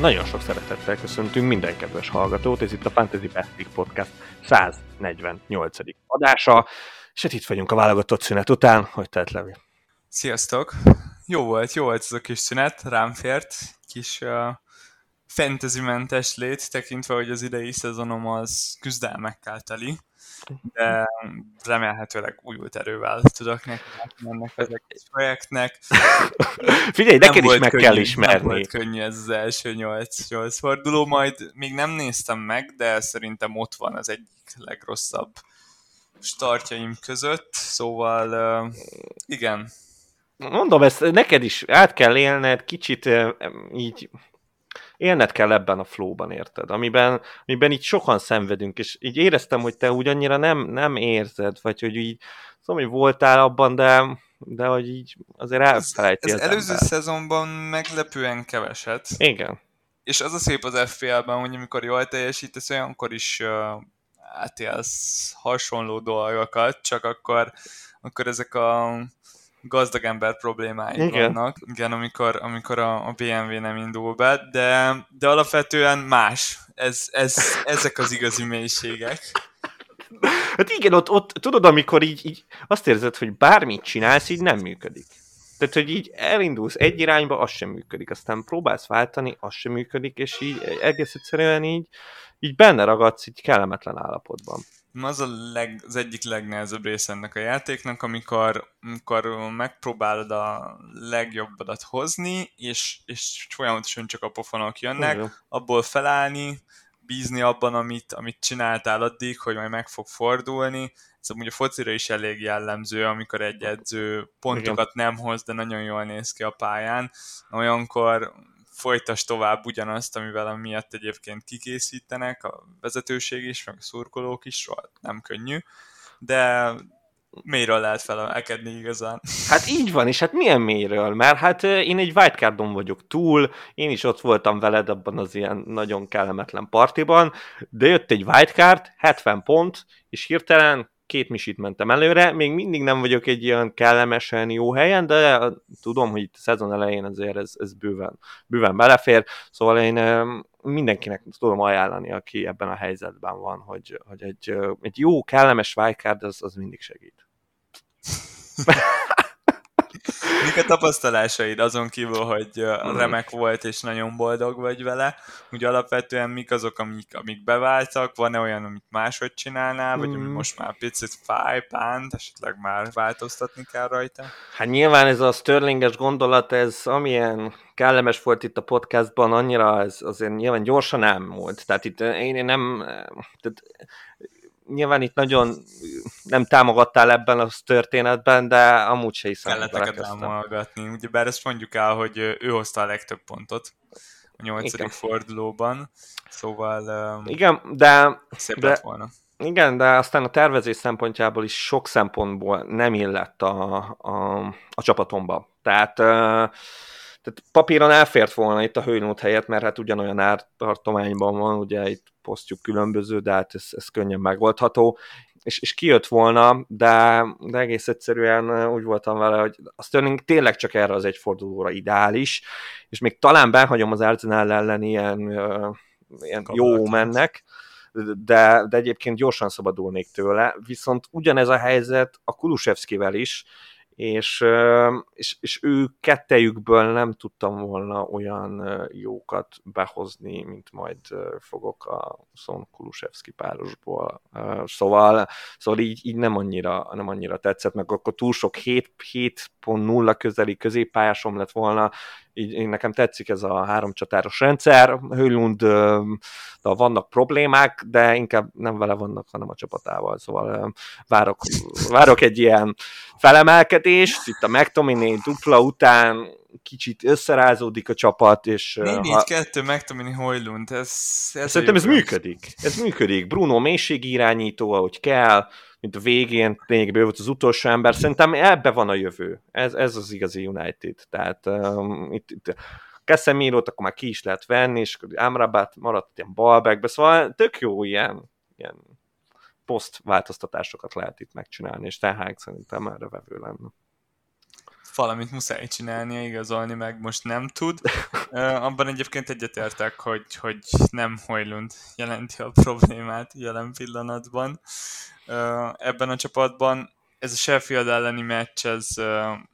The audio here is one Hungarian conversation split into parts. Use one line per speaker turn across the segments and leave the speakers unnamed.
Nagyon sok szeretettel köszöntünk minden kedves hallgatót, ez itt a Fantasy Best Podcast 148. adása, és hát itt vagyunk a válogatott szünet után, hogy tett Levi.
Sziasztok! Jó volt, jó volt ez a kis szünet, rám fért, kis uh, fantasy-mentes lét, tekintve, hogy az idei szezonom az küzdelmekkel teli de remélhetőleg újult erővel tudok neki ennek az egész projektnek.
Figyelj, neked is meg könnyű, kell ismerni. Nem
volt könnyű ez az első nyolc, nyolc forduló, majd még nem néztem meg, de szerintem ott van az egyik legrosszabb startjaim között, szóval uh, igen.
Mondom, ezt neked is át kell élned, kicsit uh, így élned kell ebben a flowban, érted? Amiben, amiben így sokan szenvedünk, és így éreztem, hogy te úgy annyira nem, nem érzed, vagy hogy így, szóval, hogy voltál abban, de, de hogy így azért elfelejtél.
Ez, ez előző ember. szezonban meglepően keveset.
Igen.
És az a szép az FPL-ben, hogy amikor jól teljesítesz, olyankor is uh, átélsz hasonló dolgokat, csak akkor, akkor ezek a gazdag ember problémái Igen. vannak, igen, amikor, amikor a, a BMW nem indul be, de, de alapvetően más. Ez, ez, ezek az igazi mélységek.
Hát igen, ott, ott tudod, amikor így, így azt érzed, hogy bármit csinálsz, így nem működik. Tehát, hogy így elindulsz egy irányba, az sem működik, aztán próbálsz váltani, az sem működik, és így egész egyszerűen így, így benne ragadsz így kellemetlen állapotban
az a leg, az egyik legnehezebb része ennek a játéknak, amikor, amikor megpróbálod a legjobbadat hozni, és, és folyamatosan csak a pofonok jönnek, uh-huh. abból felállni, bízni abban, amit, amit csináltál addig, hogy majd meg fog fordulni. Ez amúgy a focira is elég jellemző, amikor egy edző pontokat Igen. nem hoz, de nagyon jól néz ki a pályán. Olyankor folytas tovább ugyanazt, amivel miatt egyébként kikészítenek, a vezetőség is, meg a szurkolók is, nem könnyű, de mélyről lehet felemelkedni igazán.
Hát így van, és hát milyen mélyről? Mert hát én egy wildcardon vagyok túl, én is ott voltam veled abban az ilyen nagyon kellemetlen partiban, de jött egy wildcard, 70 pont, és hirtelen két misit mentem előre, még mindig nem vagyok egy ilyen kellemesen jó helyen, de tudom, hogy itt a szezon elején azért ez, ez bőven, bőven belefér, szóval én mindenkinek tudom ajánlani, aki ebben a helyzetben van, hogy, hogy egy, egy jó, kellemes wildcard az, az mindig segít.
Mik a tapasztalásaid azon kívül, hogy hmm. remek volt és nagyon boldog vagy vele? Úgy alapvetően mik azok, amik, amik beváltak? Van-e olyan, amit máshogy csinálnál, vagy ami hmm. most már picit fáj, pánt, esetleg már változtatni kell rajta?
Hát nyilván ez a Sterlinges gondolat, ez amilyen kellemes volt itt a podcastban, annyira ez azért nyilván gyorsan elmúlt. Tehát itt én nem, tehát nyilván itt nagyon nem támogattál ebben a történetben, de amúgy se hiszem.
Kelleteket támogatni. Ugye bár ezt mondjuk el, hogy ő hozta a legtöbb pontot a nyolcadik fordulóban, szóval um,
igen, de,
szép
de,
lett volna.
Igen, de aztán a tervezés szempontjából is sok szempontból nem illett a, a, a csapatomba. Tehát uh, tehát papíron elfért volna itt a hőnót helyett, mert hát ugyanolyan ártartományban van, ugye itt posztjuk különböző, de hát ez, ez könnyen megoldható, és, és kijött volna, de, de egész egyszerűen úgy voltam vele, hogy a Sterling tényleg csak erre az egy fordulóra ideális, és még talán behagyom az Arsenal ellen ilyen, ilyen jó mennek, de, de egyébként gyorsan szabadulnék tőle, viszont ugyanez a helyzet a Kulusevskivel is, és, és, és ő kettejükből nem tudtam volna olyan jókat behozni, mint majd fogok a Szon Kulusevski párosból. Szóval, szóval így, így nem, annyira, nem annyira tetszett, meg akkor túl sok 7.0 közeli középpályásom lett volna, így, nekem tetszik ez a három csatáros rendszer, Hőlund vannak problémák, de inkább nem vele vannak, hanem a csapatával, szóval várok, várok egy ilyen felemelkedést, itt a McTominay dupla után kicsit összerázódik a csapat, és...
4-4-2 ha... McTominay Hojlund, ez...
ez Szerintem ez működik. Ez működik. Bruno mélységirányító, ahogy kell, mint a végén lényegében volt az utolsó ember. Szerintem ebbe van a jövő. Ez, ez az igazi United. Tehát um, itt, itt Casemiro-t akkor már ki is lehet venni, és akkor Amrabat maradt ilyen balbackbe, szóval tök jó ilyen, ilyen poszt változtatásokat lehet itt megcsinálni, és tehát szerintem erre vevő lenne.
Valamit muszáj csinálnia, igazolni meg most nem tud. Abban egyébként egyetértek, hogy, hogy nem Hojlund jelenti a problémát jelen pillanatban. Ebben a csapatban ez a Sheffield elleni meccs, ez,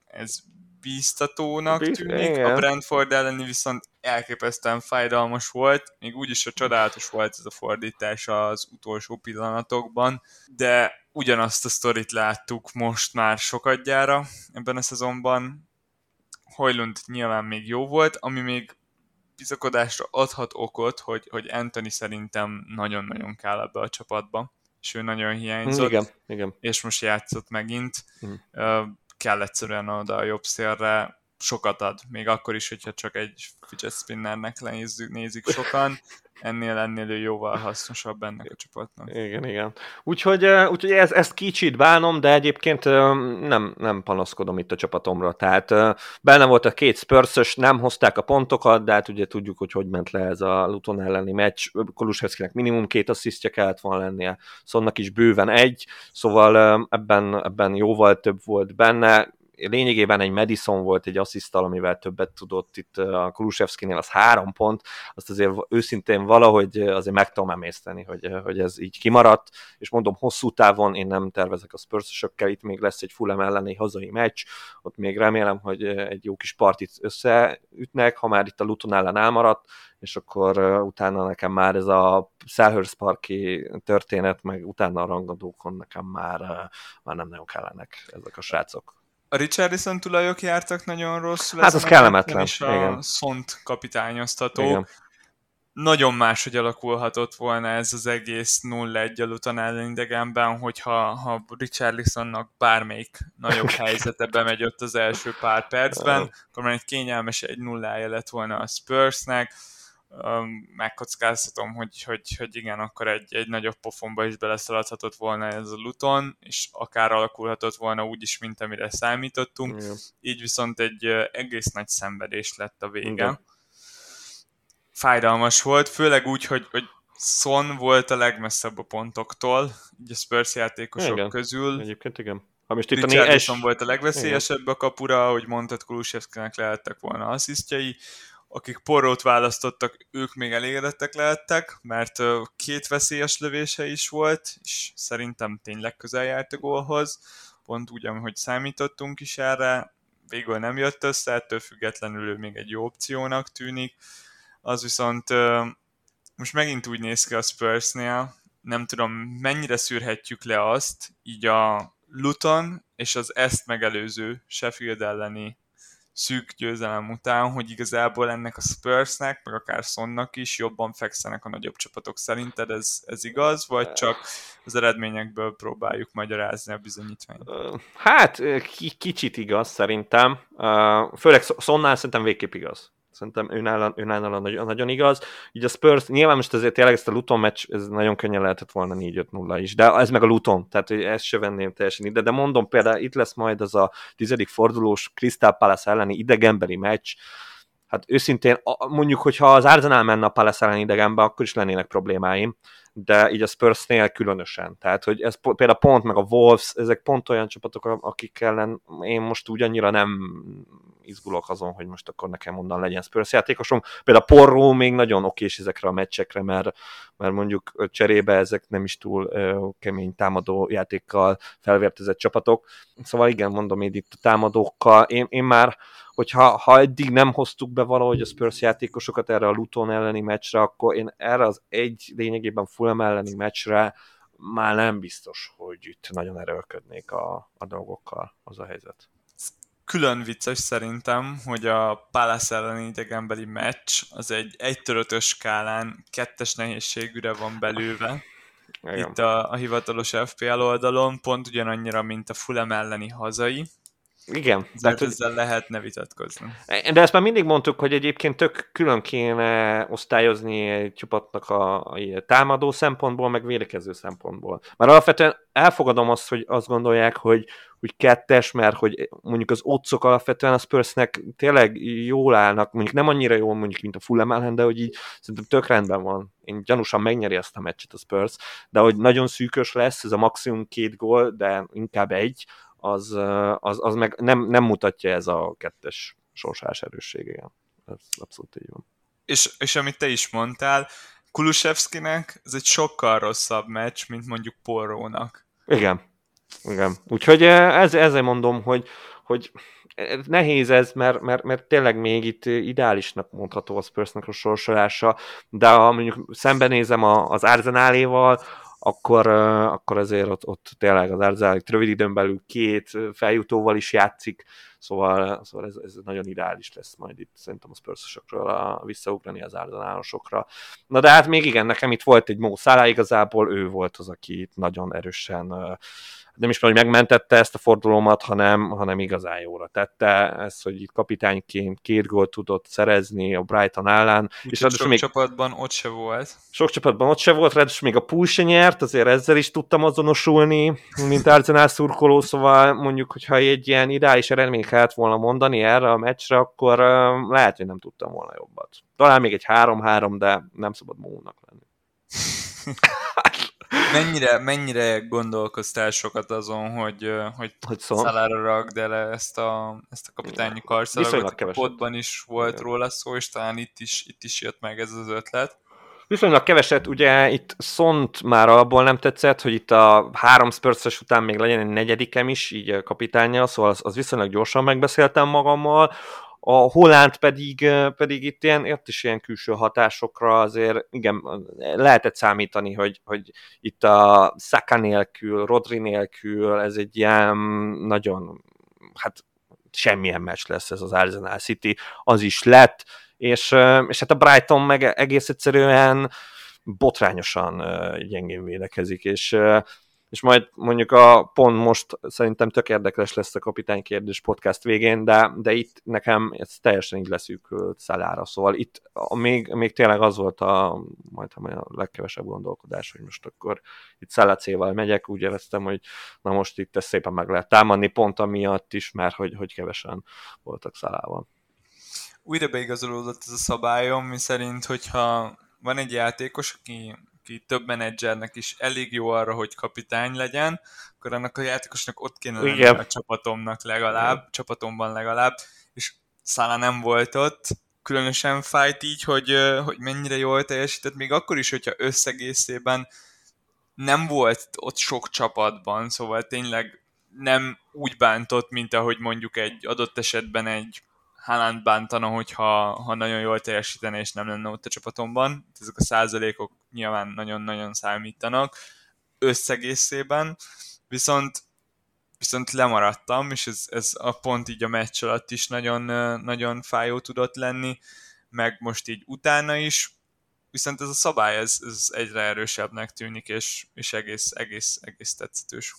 ez bíztatónak Bíz, tűnik, igen. a Brentford elleni viszont elképesztően fájdalmas volt, még úgyis a csodálatos volt ez a fordítás az utolsó pillanatokban, de ugyanazt a sztorit láttuk most már sokadjára ebben a szezonban. Hojlund nyilván még jó volt, ami még bizakodásra adhat okot, hogy, hogy Anthony szerintem nagyon-nagyon kell ebbe a csapatba, és ő nagyon hiányzott,
igen, igen.
és most játszott megint. Mm kell egyszerűen oda a jobb szélre, sokat ad, még akkor is, hogyha csak egy fidget spinnernek lenézzük, nézik sokan, ennél ennél ő jóval hasznosabb ennek a csapatnak.
Igen, igen. Úgyhogy, úgyhogy ez, ezt kicsit bánom, de egyébként nem, nem panaszkodom itt a csapatomra. Tehát benne volt a két spurs nem hozták a pontokat, de hát ugye tudjuk, hogy hogy ment le ez a Luton elleni meccs. Kulusevszkinek minimum két asszisztja kellett volna lennie, Szonnak is bőven egy, szóval ebben, ebben jóval több volt benne lényegében egy Madison volt egy asszisztal, amivel többet tudott itt a Kulusevskinél, az három pont, azt azért őszintén valahogy azért meg tudom emészteni, hogy, hogy ez így kimaradt, és mondom, hosszú távon én nem tervezek a spurs itt még lesz egy Fulham elleni hazai meccs, ott még remélem, hogy egy jó kis partit összeütnek, ha már itt a Luton ellen elmaradt, és akkor utána nekem már ez a Selhurst Parki történet, meg utána a rangadókon nekem már, már nem nagyon kellenek ezek a srácok
a Richardson tulajok jártak nagyon rosszul.
Hát az kellemetlen.
És a igen. Szont kapitányoztató. Igen. Nagyon máshogy alakulhatott volna ez az egész 0-1 alutan ellen idegenben, hogyha ha Richarlisonnak bármelyik nagyobb helyzete bemegy ott az első pár percben, akkor már egy kényelmes egy nullája lett volna a Spursnek megkockáztatom, hogy, hogy, hogy igen, akkor egy, egy nagyobb pofonba is beleszaladhatott volna ez a Luton, és akár alakulhatott volna úgy is, mint amire számítottunk. Igen. Így viszont egy egész nagy szenvedés lett a vége. Igen. Fájdalmas volt, főleg úgy, hogy, hogy Son volt a legmesszebb a pontoktól, így a Spurs játékosok igen. közül.
Egyébként igen.
Ha most itt a négyes... volt a legveszélyesebb igen. a kapura, ahogy mondtad, Kulusevskinek lehettek volna asszisztjei akik porrót választottak, ők még elégedettek lehettek, mert két veszélyes lövése is volt, és szerintem tényleg közel járt a gólhoz, pont úgy, ahogy számítottunk is erre, végül nem jött össze, ettől függetlenül ő még egy jó opciónak tűnik. Az viszont most megint úgy néz ki a Spursnél, nem tudom, mennyire szűrhetjük le azt, így a Luton és az ezt megelőző Sheffield elleni szűk győzelem után, hogy igazából ennek a Spursnek, meg akár Sonnak is jobban fekszenek a nagyobb csapatok. Szerinted ez, ez igaz, vagy csak az eredményekből próbáljuk magyarázni a bizonyítványt?
Hát, kicsit igaz szerintem. Főleg Sonnál szerintem végképp igaz. Szerintem ő nála nagyon, nagyon igaz. Így a Spurs, nyilván most azért tényleg ezt a Luton meccs, ez nagyon könnyen lehetett volna 4-5-0 is, de ez meg a Luton, tehát hogy ezt se venném teljesen ide, de mondom például itt lesz majd az a tizedik fordulós Crystal Palace elleni idegenberi meccs, hát őszintén mondjuk, hogyha az Arsenal menne a Palace elleni idegenbe, akkor is lennének problémáim, de így a Spursnél különösen. Tehát, hogy ez például pont, meg a Wolves, ezek pont olyan csapatok, akik ellen én most úgy annyira nem izgulok azon, hogy most akkor nekem onnan legyen Spurs játékosom. Például Porró még nagyon okés ezekre a meccsekre, mert, mert mondjuk cserébe ezek nem is túl ö, kemény támadó játékkal felvértezett csapatok. Szóval igen, mondom én itt a támadókkal, én, én már hogyha ha eddig nem hoztuk be valahogy a Spurs játékosokat erre a Luton elleni meccsre, akkor én erre az egy lényegében Fulham elleni meccsre már nem biztos, hogy itt nagyon erőlködnék a, a dolgokkal az a helyzet
külön vicces szerintem, hogy a Palace elleni idegenbeli meccs az egy 1 5 skálán kettes nehézségűre van belőve. Igen. Itt a, a hivatalos FPL oldalon, pont ugyanannyira, mint a Fulham elleni hazai,
igen.
Tehát ezzel hogy... lehetne vitatkozni.
De ezt már mindig mondtuk, hogy egyébként tök külön kéne osztályozni egy csapatnak a, a támadó szempontból, meg védekező szempontból. Már alapvetően elfogadom azt, hogy azt gondolják, hogy, hogy kettes, mert hogy mondjuk az otcok alapvetően a Spursnek tényleg jól állnak, mondjuk nem annyira jól mondjuk, mint a Fulham ellen, de hogy így szerintem tök rendben van. Én gyanúsan megnyeri ezt a meccset a Spurs, de hogy nagyon szűkös lesz, ez a maximum két gól, de inkább egy, az, az, az meg nem, nem mutatja ez a kettes sorsás erőssége. Ez abszolút így van.
És, és amit te is mondtál, Kulusevskinek ez egy sokkal rosszabb meccs, mint mondjuk Porrónak.
Igen. Igen. Úgyhogy ez, ezzel mondom, hogy, hogy nehéz ez, mert, mert, mert tényleg még itt ideálisnak mondható a Spursnak a sorsolása, de ha mondjuk szembenézem a, az Arzenáléval, akkor, akkor azért ott, ott tényleg az Arzenál rövid időn belül két feljutóval is játszik, szóval, szóval ez, ez nagyon ideális lesz majd itt szerintem a spurs a, visszaugrani az Arzenálosokra. Na de hát még igen, nekem itt volt egy Mó igazából ő volt az, aki itt nagyon erősen nem is hogy megmentette ezt a fordulómat, hanem, hanem igazán jóra tette. Ez, hogy itt kapitányként két gólt tudott szerezni a Brighton ellen.
Úgy, és sok még, csapatban ott se volt.
Sok csapatban ott se volt, ráadásul még a Pool se nyert, azért ezzel is tudtam azonosulni, mint Arsenal szurkoló, szóval mondjuk, hogyha egy ilyen ideális eredményt kellett volna mondani erre a meccsre, akkor lehet, hogy nem tudtam volna jobbat. Talán még egy 3-3, de nem szabad múlnak lenni.
mennyire, mennyire gondolkoztál sokat azon, hogy, hogy, hogy szalára ragd el ezt a, ezt a kapitányi karszalagot? A potban is volt Igen. róla szó, és talán itt is, itt is jött meg ez az ötlet.
Viszonylag keveset, ugye itt Szont már abból nem tetszett, hogy itt a három spurs után még legyen egy negyedikem is, így kapitánya, szóval az, az viszonylag gyorsan megbeszéltem magammal. A Holland pedig, pedig itt ilyen, ott is ilyen külső hatásokra azért igen, lehetett számítani, hogy, hogy itt a Saka nélkül, Rodri nélkül ez egy ilyen nagyon, hát semmilyen meccs lesz ez az Arsenal City, az is lett, és, és hát a Brighton meg egész egyszerűen botrányosan gyengén védekezik, és és majd mondjuk a pont most szerintem tök érdekes lesz a kapitány kérdés podcast végén, de, de itt nekem ez teljesen így leszűkült szalára, szóval itt még, még tényleg az volt a, majd a legkevesebb gondolkodás, hogy most akkor itt szellacéval megyek, úgy éreztem, hogy na most itt ezt szépen meg lehet támadni, pont amiatt is, mert hogy, hogy kevesen voltak szalával.
Újra beigazolódott ez a szabályom, mi szerint, hogyha van egy játékos, aki aki több menedzsernek is elég jó arra, hogy kapitány legyen, akkor annak a játékosnak ott kéne lenni a csapatomnak legalább, Igen. csapatomban legalább, és Szála nem volt ott, különösen fájt így, hogy, hogy mennyire jól teljesített, még akkor is, hogyha összegészében nem volt ott sok csapatban, szóval tényleg nem úgy bántott, mint ahogy mondjuk egy adott esetben egy Haaland bántana, hogyha ha nagyon jól teljesítene, és nem lenne ott a csapatomban. Ezek a százalékok nyilván nagyon-nagyon számítanak összegészében, viszont viszont lemaradtam, és ez, ez a pont így a meccs alatt is nagyon, nagyon fájó tudott lenni, meg most így utána is, viszont ez a szabály, ez, ez egyre erősebbnek tűnik, és, és egész, egész, egész tetszetős.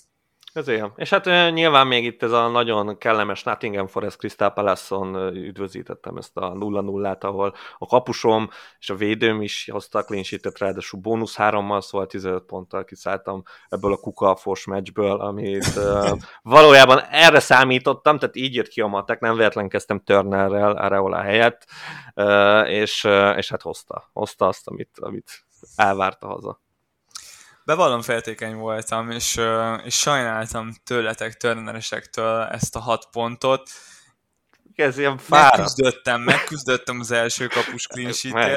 Ez ilyen. És hát nyilván még itt ez a nagyon kellemes Nottingham Forest Crystal Palace-on üdvözítettem ezt a 0-0-át, ahol a kapusom és a védőm is hozta a clean sheet-et, ráadásul bónusz hárommal, szóval 15 ponttal kiszálltam ebből a kukafos meccsből, amit uh, valójában erre számítottam, tehát így jött ki a matek, nem véletlen kezdtem Turnerrel Areola helyett, uh, és, uh, és hát hozta, hozta azt, amit, amit elvárta haza.
Bevallom feltékeny voltam, és, és sajnáltam tőletek, törneresektől ezt a hat pontot.
Ez ilyen fáradt.
Megküzdöttem, megküzdöttem az első kapus clean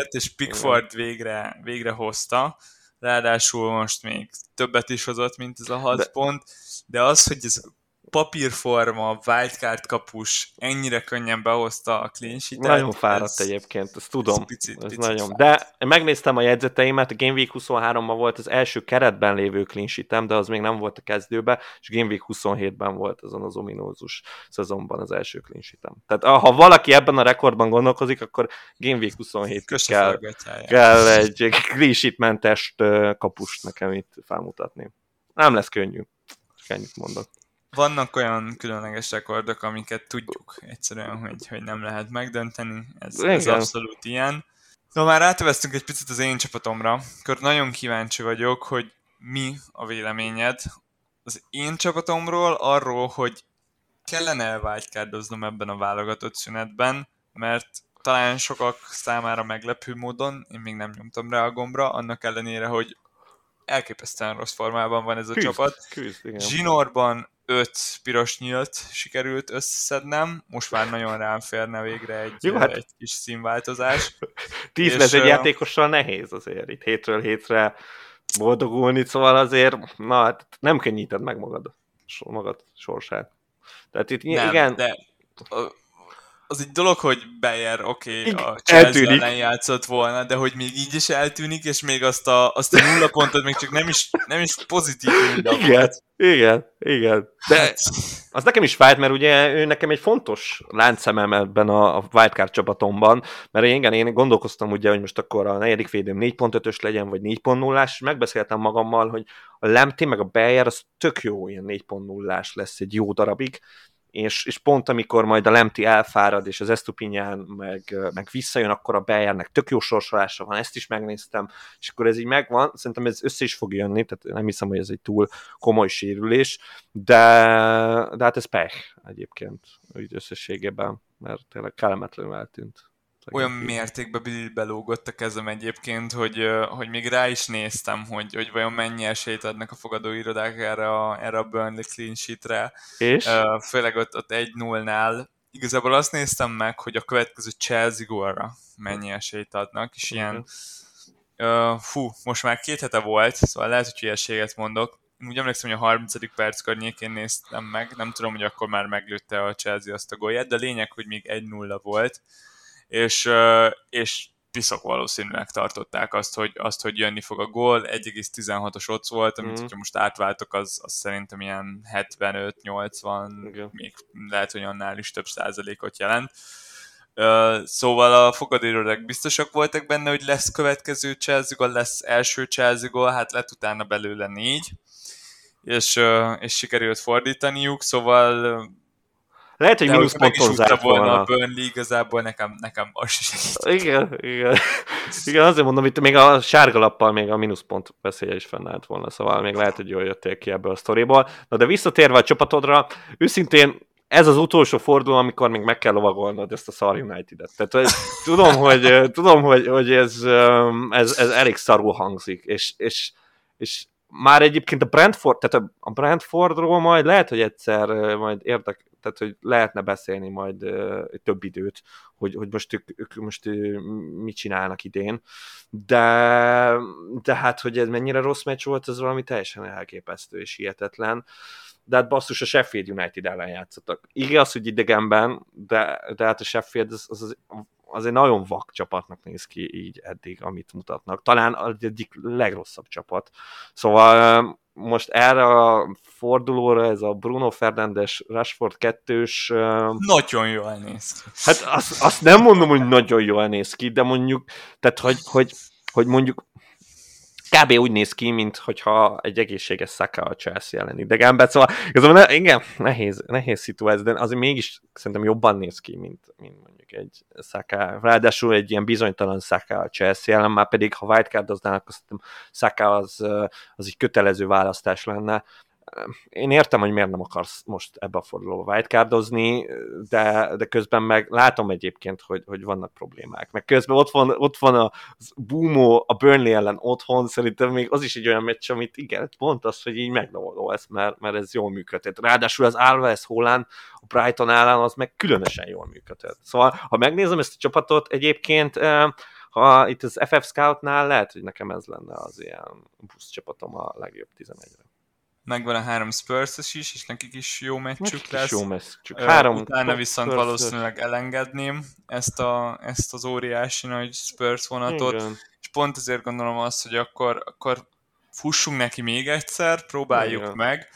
és Pickford végre, végre hozta. Ráadásul most még többet is hozott, mint ez a hat de... pont, de az, hogy ez papírforma, wildcard kapus ennyire könnyen behozta a clean sheet
Nagyon fáradt ez, egyébként, ezt tudom. Ez picit, ez picit nagyon. De megnéztem a jegyzeteimet, a Game Week 23-ban volt az első keretben lévő clean sheet de az még nem volt a kezdőbe, és Game Week 27-ben volt azon az ominózus szezonban az első clean sheet Tehát ha valaki ebben a rekordban gondolkozik, akkor Game Week 27 kell, kell egy clean sheet mentes kapust nekem itt felmutatni. Nem lesz könnyű. Ennyit mondok
vannak olyan különleges rekordok, amiket tudjuk egyszerűen, hogy, hogy nem lehet megdönteni, ez, ez abszolút ilyen. De már átveztünk egy picit az én csapatomra, akkor nagyon kíváncsi vagyok, hogy mi a véleményed az én csapatomról, arról, hogy kellene elvágykádoznom ebben a válogatott szünetben, mert talán sokak számára meglepő módon, én még nem nyomtam rá a gombra, annak ellenére, hogy elképesztően rossz formában van ez a küzd, csapat. Küzd, igen. Zsinórban öt piros nyílt sikerült összeszednem, most már nagyon rám férne végre egy,
Jó, hát...
egy kis színváltozás.
Tíz egy játékossal nehéz azért itt hétről hétre boldogulni, szóval azért, na hát nem könnyíted meg magad, magad sorsát. Tehát itt nem, igen...
De az egy dolog, hogy Bayer, oké, okay, a Chelsea ellen játszott volna, de hogy még így is eltűnik, és még azt a, azt a nulla pontot még csak nem is, nem is pozitív nulla
Igen, igen, igen. De hát... az nekem is fájt, mert ugye ő nekem egy fontos láncszemem ebben a, a wildcard csapatomban, mert én, igen, én gondolkoztam ugye, hogy most akkor a negyedik védőm 4.5-ös legyen, vagy 4.0-ás, és megbeszéltem magammal, hogy a Lemti meg a Bayer az tök jó ilyen 4.0-ás lesz egy jó darabig, és, és pont amikor majd a Lemti elfárad, és az Estupinyán meg, meg visszajön, akkor a Bayernnek tök jó sorsolása van, ezt is megnéztem, és akkor ez így megvan, szerintem ez össze is fog jönni, tehát nem hiszem, hogy ez egy túl komoly sérülés, de, de hát ez pech egyébként, úgy összességében, mert tényleg kellemetlenül eltűnt
olyan mértékben belógott a kezem egyébként, hogy, hogy még rá is néztem, hogy, hogy vajon mennyi esélyt adnak a fogadóirodák erre a, erre a Burnley clean sheetre.
És?
Főleg ott, ott 1-0-nál. Igazából azt néztem meg, hogy a következő Chelsea gólra mennyi esélyt adnak, és ilyen uh, fú, most már két hete volt, szóval lehet, hogy hülyeséget mondok. Úgy emlékszem, hogy a 30. perc környékén néztem meg, nem tudom, hogy akkor már meglőtte a Chelsea azt a gólját, de lényeg, hogy még 1-0 volt és, és piszok valószínűleg tartották azt, hogy, azt, hogy jönni fog a gól. 1,16-os ott volt, amit mm. hogyha most átváltok, az, az szerintem ilyen 75-80, okay. még lehet, hogy annál is több százalékot jelent. Uh, szóval a fogadíródák biztosak voltak benne, hogy lesz következő Chelsea lesz első Chelsea gól, hát lett utána belőle négy, és, uh, és sikerült fordítaniuk, szóval
lehet, hogy mínuszponton zárt volna. volna.
a Burnley, igazából nekem, nekem az is
Igen, igen. igen, azért mondom, itt még a sárga lappal még a mínuszpont veszélye is fennállt volna, szóval még lehet, hogy jól jöttél ki ebből a sztoriból. Na de visszatérve a csapatodra, őszintén ez az utolsó forduló, amikor még meg kell lovagolnod ezt a szar United-et. Tehát tudom, hogy, tudom, hogy, hogy ez, ez, ez, elég szarul hangzik, és, és, és már egyébként a Brentford, tehát a Brentfordról majd lehet, hogy egyszer majd érdek, tehát hogy lehetne beszélni majd több időt, hogy, hogy most ők, ők most uh, mit csinálnak idén, de, de hát, hogy ez mennyire rossz meccs volt, ez valami teljesen elképesztő és hihetetlen. De hát basszus, a Sheffield United ellen játszottak. Igaz, hogy idegenben, de, de hát a Sheffield az, az, az az egy nagyon vak csapatnak néz ki így eddig, amit mutatnak. Talán az egyik legrosszabb csapat. Szóval most erre a fordulóra ez a Bruno Fernandes Rashford kettős...
Nagyon jól néz ki.
Hát azt, azt nem mondom, hogy nagyon jól néz ki, de mondjuk, tehát hogy, hogy, hogy mondjuk kb. úgy néz ki, mint hogyha egy egészséges Saka a Chelsea ellen idegenben, szóval igazából ne, igen, nehéz, nehéz szituáció, de azért mégis szerintem jobban néz ki, mint, mint mondjuk egy Saka, ráadásul egy ilyen bizonytalan Saka a Chelsea ellen, már pedig ha wildcardoznának, azt szerintem Saka az, az egy kötelező választás lenne, én értem, hogy miért nem akarsz most ebbe a fordulóba wildcardozni, de, de közben meg látom egyébként, hogy, hogy vannak problémák. Meg közben ott van, ott van a Boomo a Burnley ellen otthon, szerintem még az is egy olyan meccs, amit igen, pont az, hogy így ezt, mert, mert ez jól működhet. Ráadásul az Alves Holland a Brighton ellen az meg különösen jól működhet. Szóval, ha megnézem ezt a csapatot egyébként, ha itt az FF Scoutnál lehet, hogy nekem ez lenne az ilyen busz csapatom a legjobb 11-re
megvan a három spurs is, és nekik is jó meccsük nekik lesz.
Jó meccsük.
Három Utána viszont Spurs valószínűleg elengedném ezt, a, ezt az óriási nagy Spurs vonatot, Igen. és pont azért gondolom azt, hogy akkor, akkor fussunk neki még egyszer, próbáljuk Igen. meg.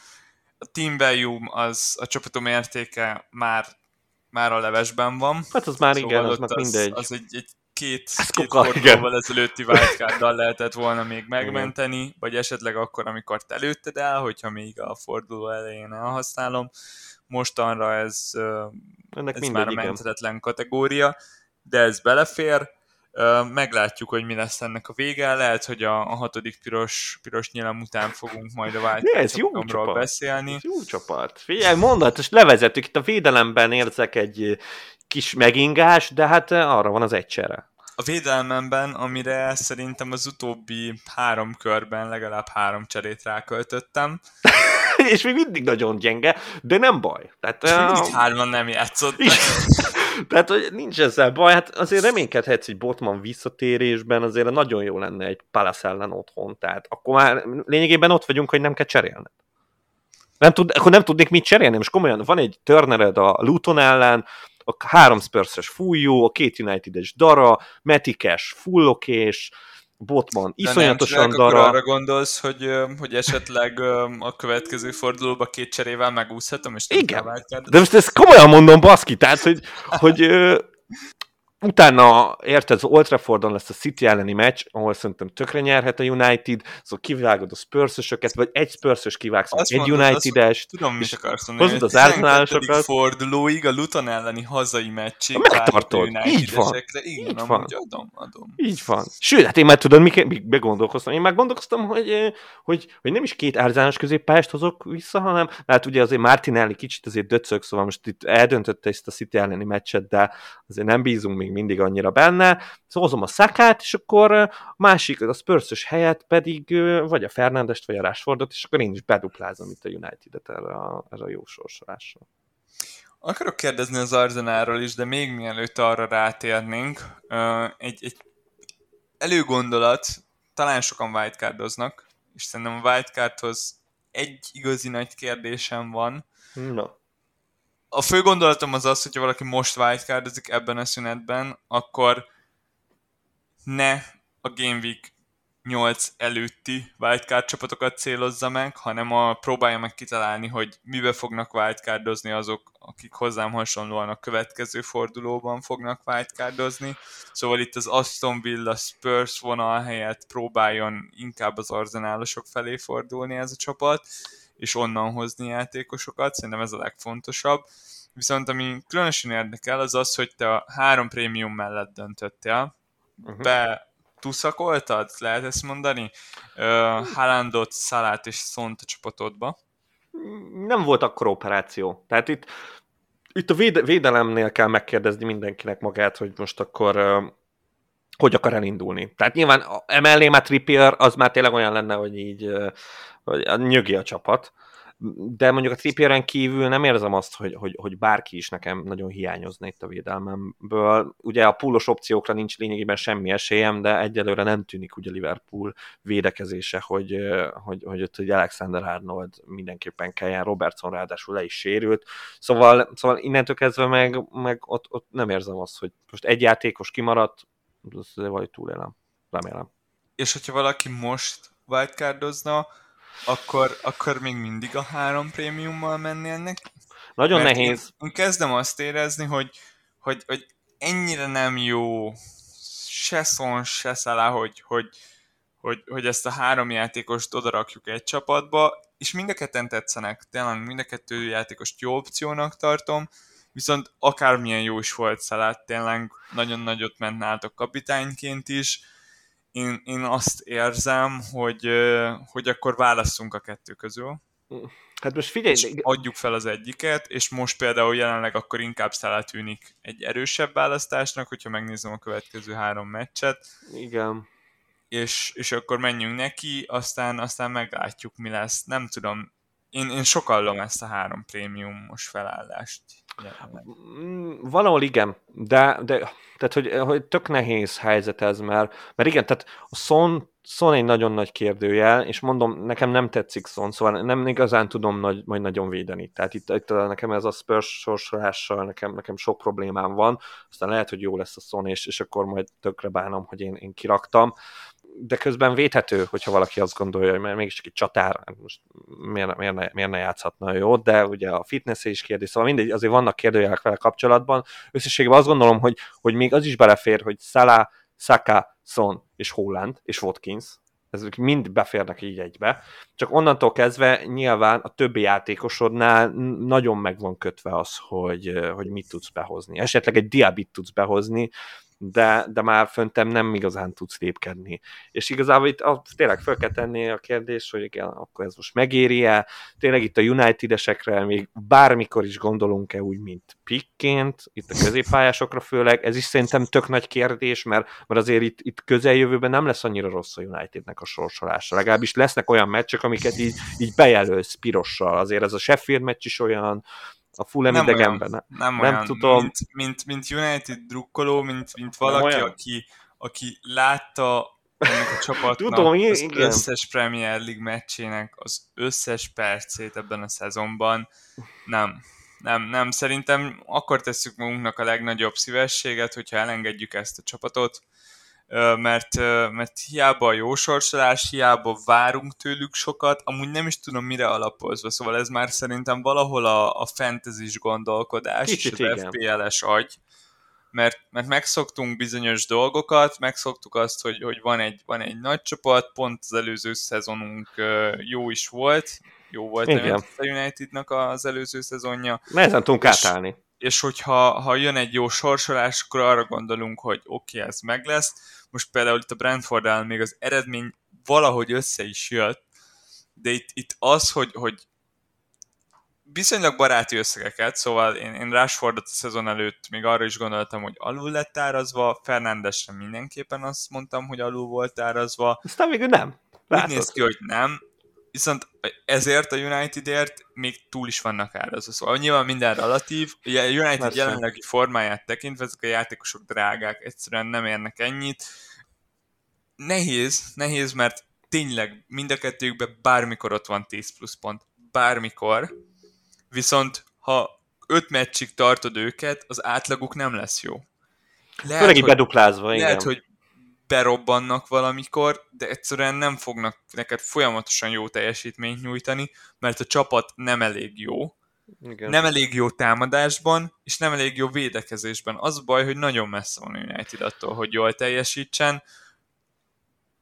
A team value az, a csapatom értéke már már a levesben van.
Hát az már szóval igen, az, az mindegy.
Az egy, egy két, két fordulóval ezelőtti wildcarddal lehetett volna még megmenteni, igen. vagy esetleg akkor, amikor te lőtted el, hogyha még a forduló elején elhasználom. Mostanra ez, Ennek ez mindegy, már a menthetetlen kategória, de ez belefér. Meglátjuk, hogy mi lesz ennek a vége. Lehet, hogy a, a hatodik piros, piros nyilam után fogunk majd a wildcard beszélni.
Ez jó csapat. Figyelj, mondat, és levezettük. Itt a védelemben érzek egy kis megingás, de hát arra van az egyszerre.
A védelmemben, amire szerintem az utóbbi három körben legalább három cserét ráköltöttem.
és még mindig nagyon gyenge, de nem baj.
Tehát, és mindig hárman nem játszott.
Tehát, hogy nincs ezzel baj, hát azért reménykedhetsz egy Botman visszatérésben, azért nagyon jó lenne egy Palace ellen otthon, tehát akkor már lényegében ott vagyunk, hogy nem kell cserélned. Nem tud, akkor nem tudnék mit cserélni, most komolyan van egy Turnered a Luton ellen, a három Spurs-es fújó, a két United-es Dara, Metikes, Fullokés, Botman, iszonyatosan
nem, dara. arra gondolsz, hogy, hogy esetleg a következő fordulóba két cserével megúszhatom, és
Igen, de most ezt komolyan mondom, baszki, tehát, hogy, hogy utána, érted, az Old Traffordon lesz a City elleni meccs, ahol szerintem tökre nyerhet a United, szóval kivágod a spurs vagy egy spurs kivágsz azt egy United-est.
Tudom, mit akarsz mondani.
Hozod az Arsenalosokat.
fordulóig a Luton elleni hazai meccsig.
Megtartod, így van.
Igen, így van. Adom, adom.
Így van. Sőt, hát én már tudod, mik, begondolkoztam. Én már gondolkoztam, hogy, hogy, hogy nem is két árzános középpályást hozok vissza, hanem hát ugye azért Martinelli kicsit azért döcög, szóval most itt eldöntötte ezt a City elleni meccset, de azért nem bízunk még mindig annyira benne, szóval hozom a szakát, és akkor a másik, a spurs helyett pedig vagy a Fernandest, vagy a Rashfordot, és akkor én is beduplázom itt a United-et erre a, erre a jó sorsolásra.
Akarok kérdezni az Arzenáról is, de még mielőtt arra rátérnénk, egy, egy előgondolat, talán sokan wildcardoznak, és szerintem a wildcardhoz egy igazi nagy kérdésem van.
No
a fő gondolatom az az, hogyha valaki most wildcardozik ebben a szünetben, akkor ne a Game Week 8 előtti wildcard csapatokat célozza meg, hanem a, próbálja meg kitalálni, hogy mibe fognak wildcardozni azok, akik hozzám hasonlóan a következő fordulóban fognak wildcardozni. Szóval itt az Aston Villa Spurs vonal helyett próbáljon inkább az arzenálosok felé fordulni ez a csapat és onnan hozni játékosokat, szerintem ez a legfontosabb. Viszont ami különösen érdekel, az az, hogy te a három prémium mellett döntöttél, uh-huh. be tuszakoltad, lehet ezt mondani? Uh, Haalandot, Szalát és Szont a csapatodba.
Nem volt akkor operáció. Tehát itt, itt a véde, védelemnél kell megkérdezni mindenkinek magát, hogy most akkor uh, hogy akar elindulni. Tehát nyilván emellé már Trippier, az már tényleg olyan lenne, hogy így hogy nyögi a csapat, de mondjuk a Trippieren kívül nem érzem azt, hogy, hogy, hogy bárki is nekem nagyon hiányozna itt a védelmemből. Ugye a púlos opciókra nincs lényegében semmi esélyem, de egyelőre nem tűnik ugye Liverpool védekezése, hogy, hogy, hogy ott hogy Alexander Arnold mindenképpen kelljen, Robertson ráadásul le is sérült. Szóval, szóval innentől kezdve meg, meg ott, ott nem érzem azt, hogy most egy játékos kimaradt, az vagy túlélem. Remélem.
És hogyha valaki most wildcardozna, akkor, akkor még mindig a három prémiummal mennél neki?
Nagyon Mert nehéz.
Én, én kezdem azt érezni, hogy, hogy, hogy ennyire nem jó se Son, se Szalá, hogy, hogy, hogy, hogy ezt a három játékost odarakjuk egy csapatba, és mind a ketten tetszenek, tényleg mind a kettő játékost jó opciónak tartom, viszont akármilyen jó is volt Szalát, tényleg nagyon nagyot ment nálatok kapitányként is, én, én azt érzem, hogy, hogy akkor válasszunk a kettő közül.
Hát most figyelj!
És adjuk fel az egyiket, és most például jelenleg akkor inkább Szállá tűnik egy erősebb választásnak, hogyha megnézem a következő három meccset.
Igen.
És, és akkor menjünk neki, aztán, aztán meglátjuk, mi lesz. Nem tudom, én, én sokallom ezt a három prémiumos felállást.
Mm, valahol igen, de, de tehát, hogy, hogy tök nehéz helyzet ez, mert, mert igen, tehát a Son, Son egy nagyon nagy kérdőjel, és mondom, nekem nem tetszik Son, szóval nem igazán tudom nagy, majd nagyon védeni. Tehát itt, itt nekem ez a Spurs sorsolással nekem, nekem sok problémám van, aztán lehet, hogy jó lesz a Son, és, és akkor majd tökre bánom, hogy én, én kiraktam de közben védhető, hogyha valaki azt gondolja, hogy mert mégiscsak egy csatár, hát most miért, miért, ne, miért ne játszhatna jó, de ugye a fitness is kérdés, szóval mindegy, azért vannak kérdőjelek vele kapcsolatban. Összességében azt gondolom, hogy, hogy még az is belefér, hogy Salah, Saka, Son és Holland és Watkins, ezek mind beférnek így egybe. Csak onnantól kezdve nyilván a többi játékosodnál nagyon meg van kötve az, hogy, hogy mit tudsz behozni. Esetleg egy diabit tudsz behozni, de, de már föntem nem igazán tudsz lépkedni. És igazából itt ah, tényleg fel kell tenni a kérdés, hogy igen, akkor ez most megéri-e, tényleg itt a United-esekre még bármikor is gondolunk-e úgy, mint pikként, itt a középpályásokra főleg, ez is szerintem tök nagy kérdés, mert, mert azért itt, itt közeljövőben nem lesz annyira rossz a Unitednek a sorsolása. Legalábbis lesznek olyan meccsek, amiket így, így bejelölsz pirossal. Azért ez a Sheffield meccs is olyan, a Fulham nem idegenben.
Olyan, nem, nem olyan, tudom. Mint, mint, mint United drukkoló, mint, mint valaki, aki, aki látta ennek a csapatnak Tudom, az igen. összes Premier League meccsének az összes percét ebben a szezonban. Nem, nem, nem. Szerintem akkor tesszük magunknak a legnagyobb szívességet, hogyha elengedjük ezt a csapatot, mert, mert hiába a jó sorsolás, hiába várunk tőlük sokat, amúgy nem is tudom mire alapozva, szóval ez már szerintem valahol a, a fantasy gondolkodás, Kicsit, és az FPL-es agy, mert, mert megszoktunk bizonyos dolgokat, megszoktuk azt, hogy, hogy van, egy, van egy nagy csapat, pont az előző szezonunk jó is volt, jó volt Igen. a Unitednak az előző szezonja.
Nehezen tudunk átállni
és hogyha ha jön egy jó sorsolás, akkor arra gondolunk, hogy oké, okay, ez meg lesz. Most például itt a brentford még az eredmény valahogy össze is jött, de itt, itt az, hogy, hogy viszonylag baráti összegeket, szóval én, én Rashfordot a szezon előtt még arra is gondoltam, hogy alul lett árazva, Fernandesre mindenképpen azt mondtam, hogy alul volt árazva.
Aztán végül nem.
Látod. Úgy néz ki, hogy nem, viszont ezért a Unitedért még túl is vannak árazva. Szóval nyilván minden relatív. A United Persze. jelenlegi formáját tekintve ezek a játékosok drágák, egyszerűen nem érnek ennyit. Nehéz, nehéz, mert tényleg mind a kettőjükben bármikor ott van 10 plusz pont. Bármikor. Viszont ha 5 meccsig tartod őket, az átlaguk nem lesz jó.
Lehet, Főleg hogy, beduplázva,
lehet, igen. hogy berobbannak valamikor, de egyszerűen nem fognak neked folyamatosan jó teljesítményt nyújtani, mert a csapat nem elég jó. Igen. Nem elég jó támadásban, és nem elég jó védekezésben. Az a baj, hogy nagyon messze van United attól, hogy jól teljesítsen.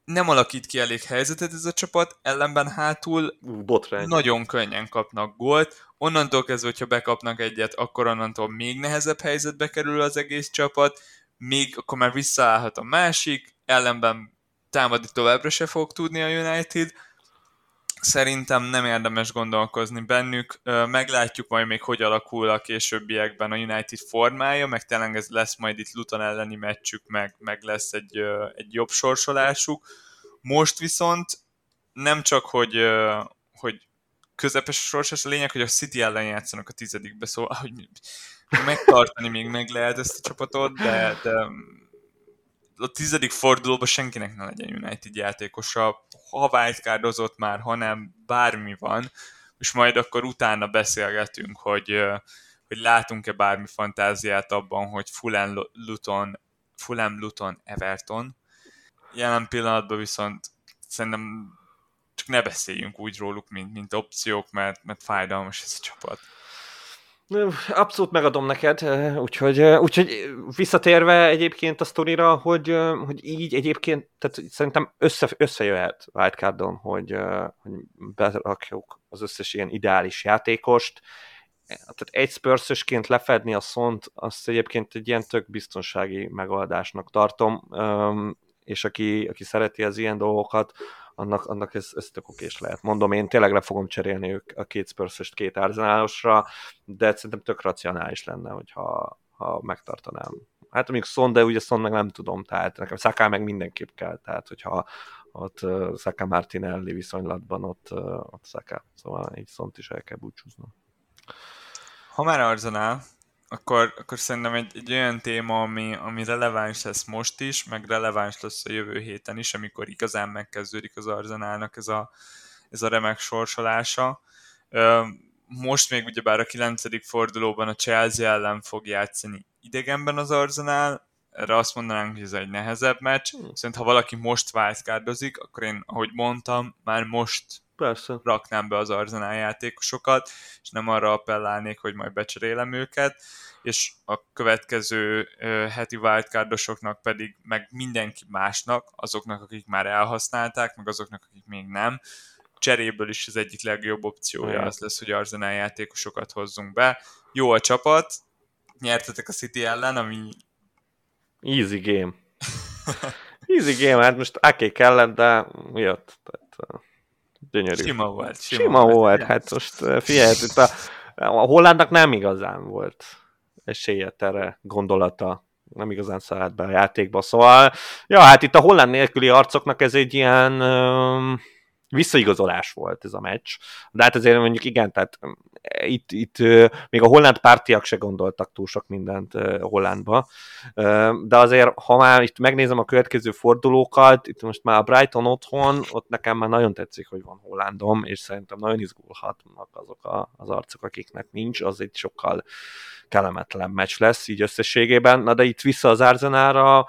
Nem alakít ki elég helyzetet ez a csapat, ellenben hátul
Botrány.
nagyon könnyen kapnak gólt. Onnantól kezdve, hogyha bekapnak egyet, akkor onnantól még nehezebb helyzetbe kerül az egész csapat, még akkor már visszaállhat a másik, ellenben támadni továbbra se fog tudni a United. Szerintem nem érdemes gondolkozni bennük, meglátjuk majd még, hogy alakul a későbbiekben a United formája, meg tényleg ez lesz majd itt Luton elleni meccsük, meg, meg lesz egy, egy jobb sorsolásuk. Most viszont nem csak, hogy, hogy közepes a sorsás, a lényeg, hogy a City ellen játszanak a tizedikbe, szóval hogy megtartani még meg lehet ezt a csapatot, de, de a tizedik fordulóban senkinek ne legyen United játékosa, ha wildcardozott már, hanem bármi van, és majd akkor utána beszélgetünk, hogy, hogy látunk-e bármi fantáziát abban, hogy Fulham Luton, Fulham Luton Everton. Jelen pillanatban viszont szerintem csak ne beszéljünk úgy róluk, mint, mint opciók, mert, mert fájdalmas ez a csapat.
Abszolút megadom neked, úgyhogy, úgyhogy visszatérve egyébként a sztorira, hogy, hogy így egyébként, tehát szerintem össze, összejöhet Wildcardon, hogy, hogy berakjuk az összes ilyen ideális játékost, tehát egy spurs lefedni a szont, azt egyébként egy ilyen tök biztonsági megoldásnak tartom, és aki, aki szereti az ilyen dolgokat, annak, annak ez, ez tök okés lehet. Mondom, én tényleg le fogom cserélni ők a két spurs két arzenálosra, de szerintem tök racionális lenne, hogyha ha megtartanám. Hát mondjuk Son, de ugye Son meg nem tudom, tehát nekem Szaká meg mindenképp kell, tehát hogyha ott uh, Szaká Martinelli viszonylatban ott, uh, ott Szaká, szóval így Szont is el kell búcsúznom.
Ha már Arzenál, akkor, akkor szerintem egy, egy olyan téma, ami, ami releváns lesz most is, meg releváns lesz a jövő héten is, amikor igazán megkezdődik az Arzenálnak ez a, ez a remek sorsolása. Most még ugyebár a 9. fordulóban a Chelsea ellen fog játszani idegenben az Arzenál, erre azt mondanánk, hogy ez egy nehezebb meccs, hmm. viszont ha valaki most wildcardozik, akkor én, ahogy mondtam, már most
Persze.
raknám be az Arzenál játékosokat, és nem arra appellálnék, hogy majd becserélem őket, és a következő uh, heti wildcardosoknak pedig, meg mindenki másnak, azoknak, akik már elhasználták, meg azoknak, akik még nem, cseréből is az egyik legjobb opciója az lesz, hogy Arzenál játékosokat hozzunk be. Jó a csapat, nyertetek a City ellen, ami
Easy game. Easy game, hát most Ake kellett, de jött. Tehát, gyönyörű.
Sima volt.
Sima, sima volt, volt. hát most figyelj, itt a, a hollandnak nem igazán volt esélye erre gondolata nem igazán szállt be a játékba, szóval ja, hát itt a holland nélküli arcoknak ez egy ilyen um, visszaigazolás volt ez a meccs, de hát azért mondjuk igen, tehát itt, itt még a holland pártiak se gondoltak túl sok mindent Hollandba, de azért, ha már itt megnézem a következő fordulókat, itt most már a Brighton otthon, ott nekem már nagyon tetszik, hogy van Hollandom, és szerintem nagyon izgulhatnak azok a, az arcok, akiknek nincs, az egy sokkal kellemetlen meccs lesz így összességében, na de itt vissza az Arzenára,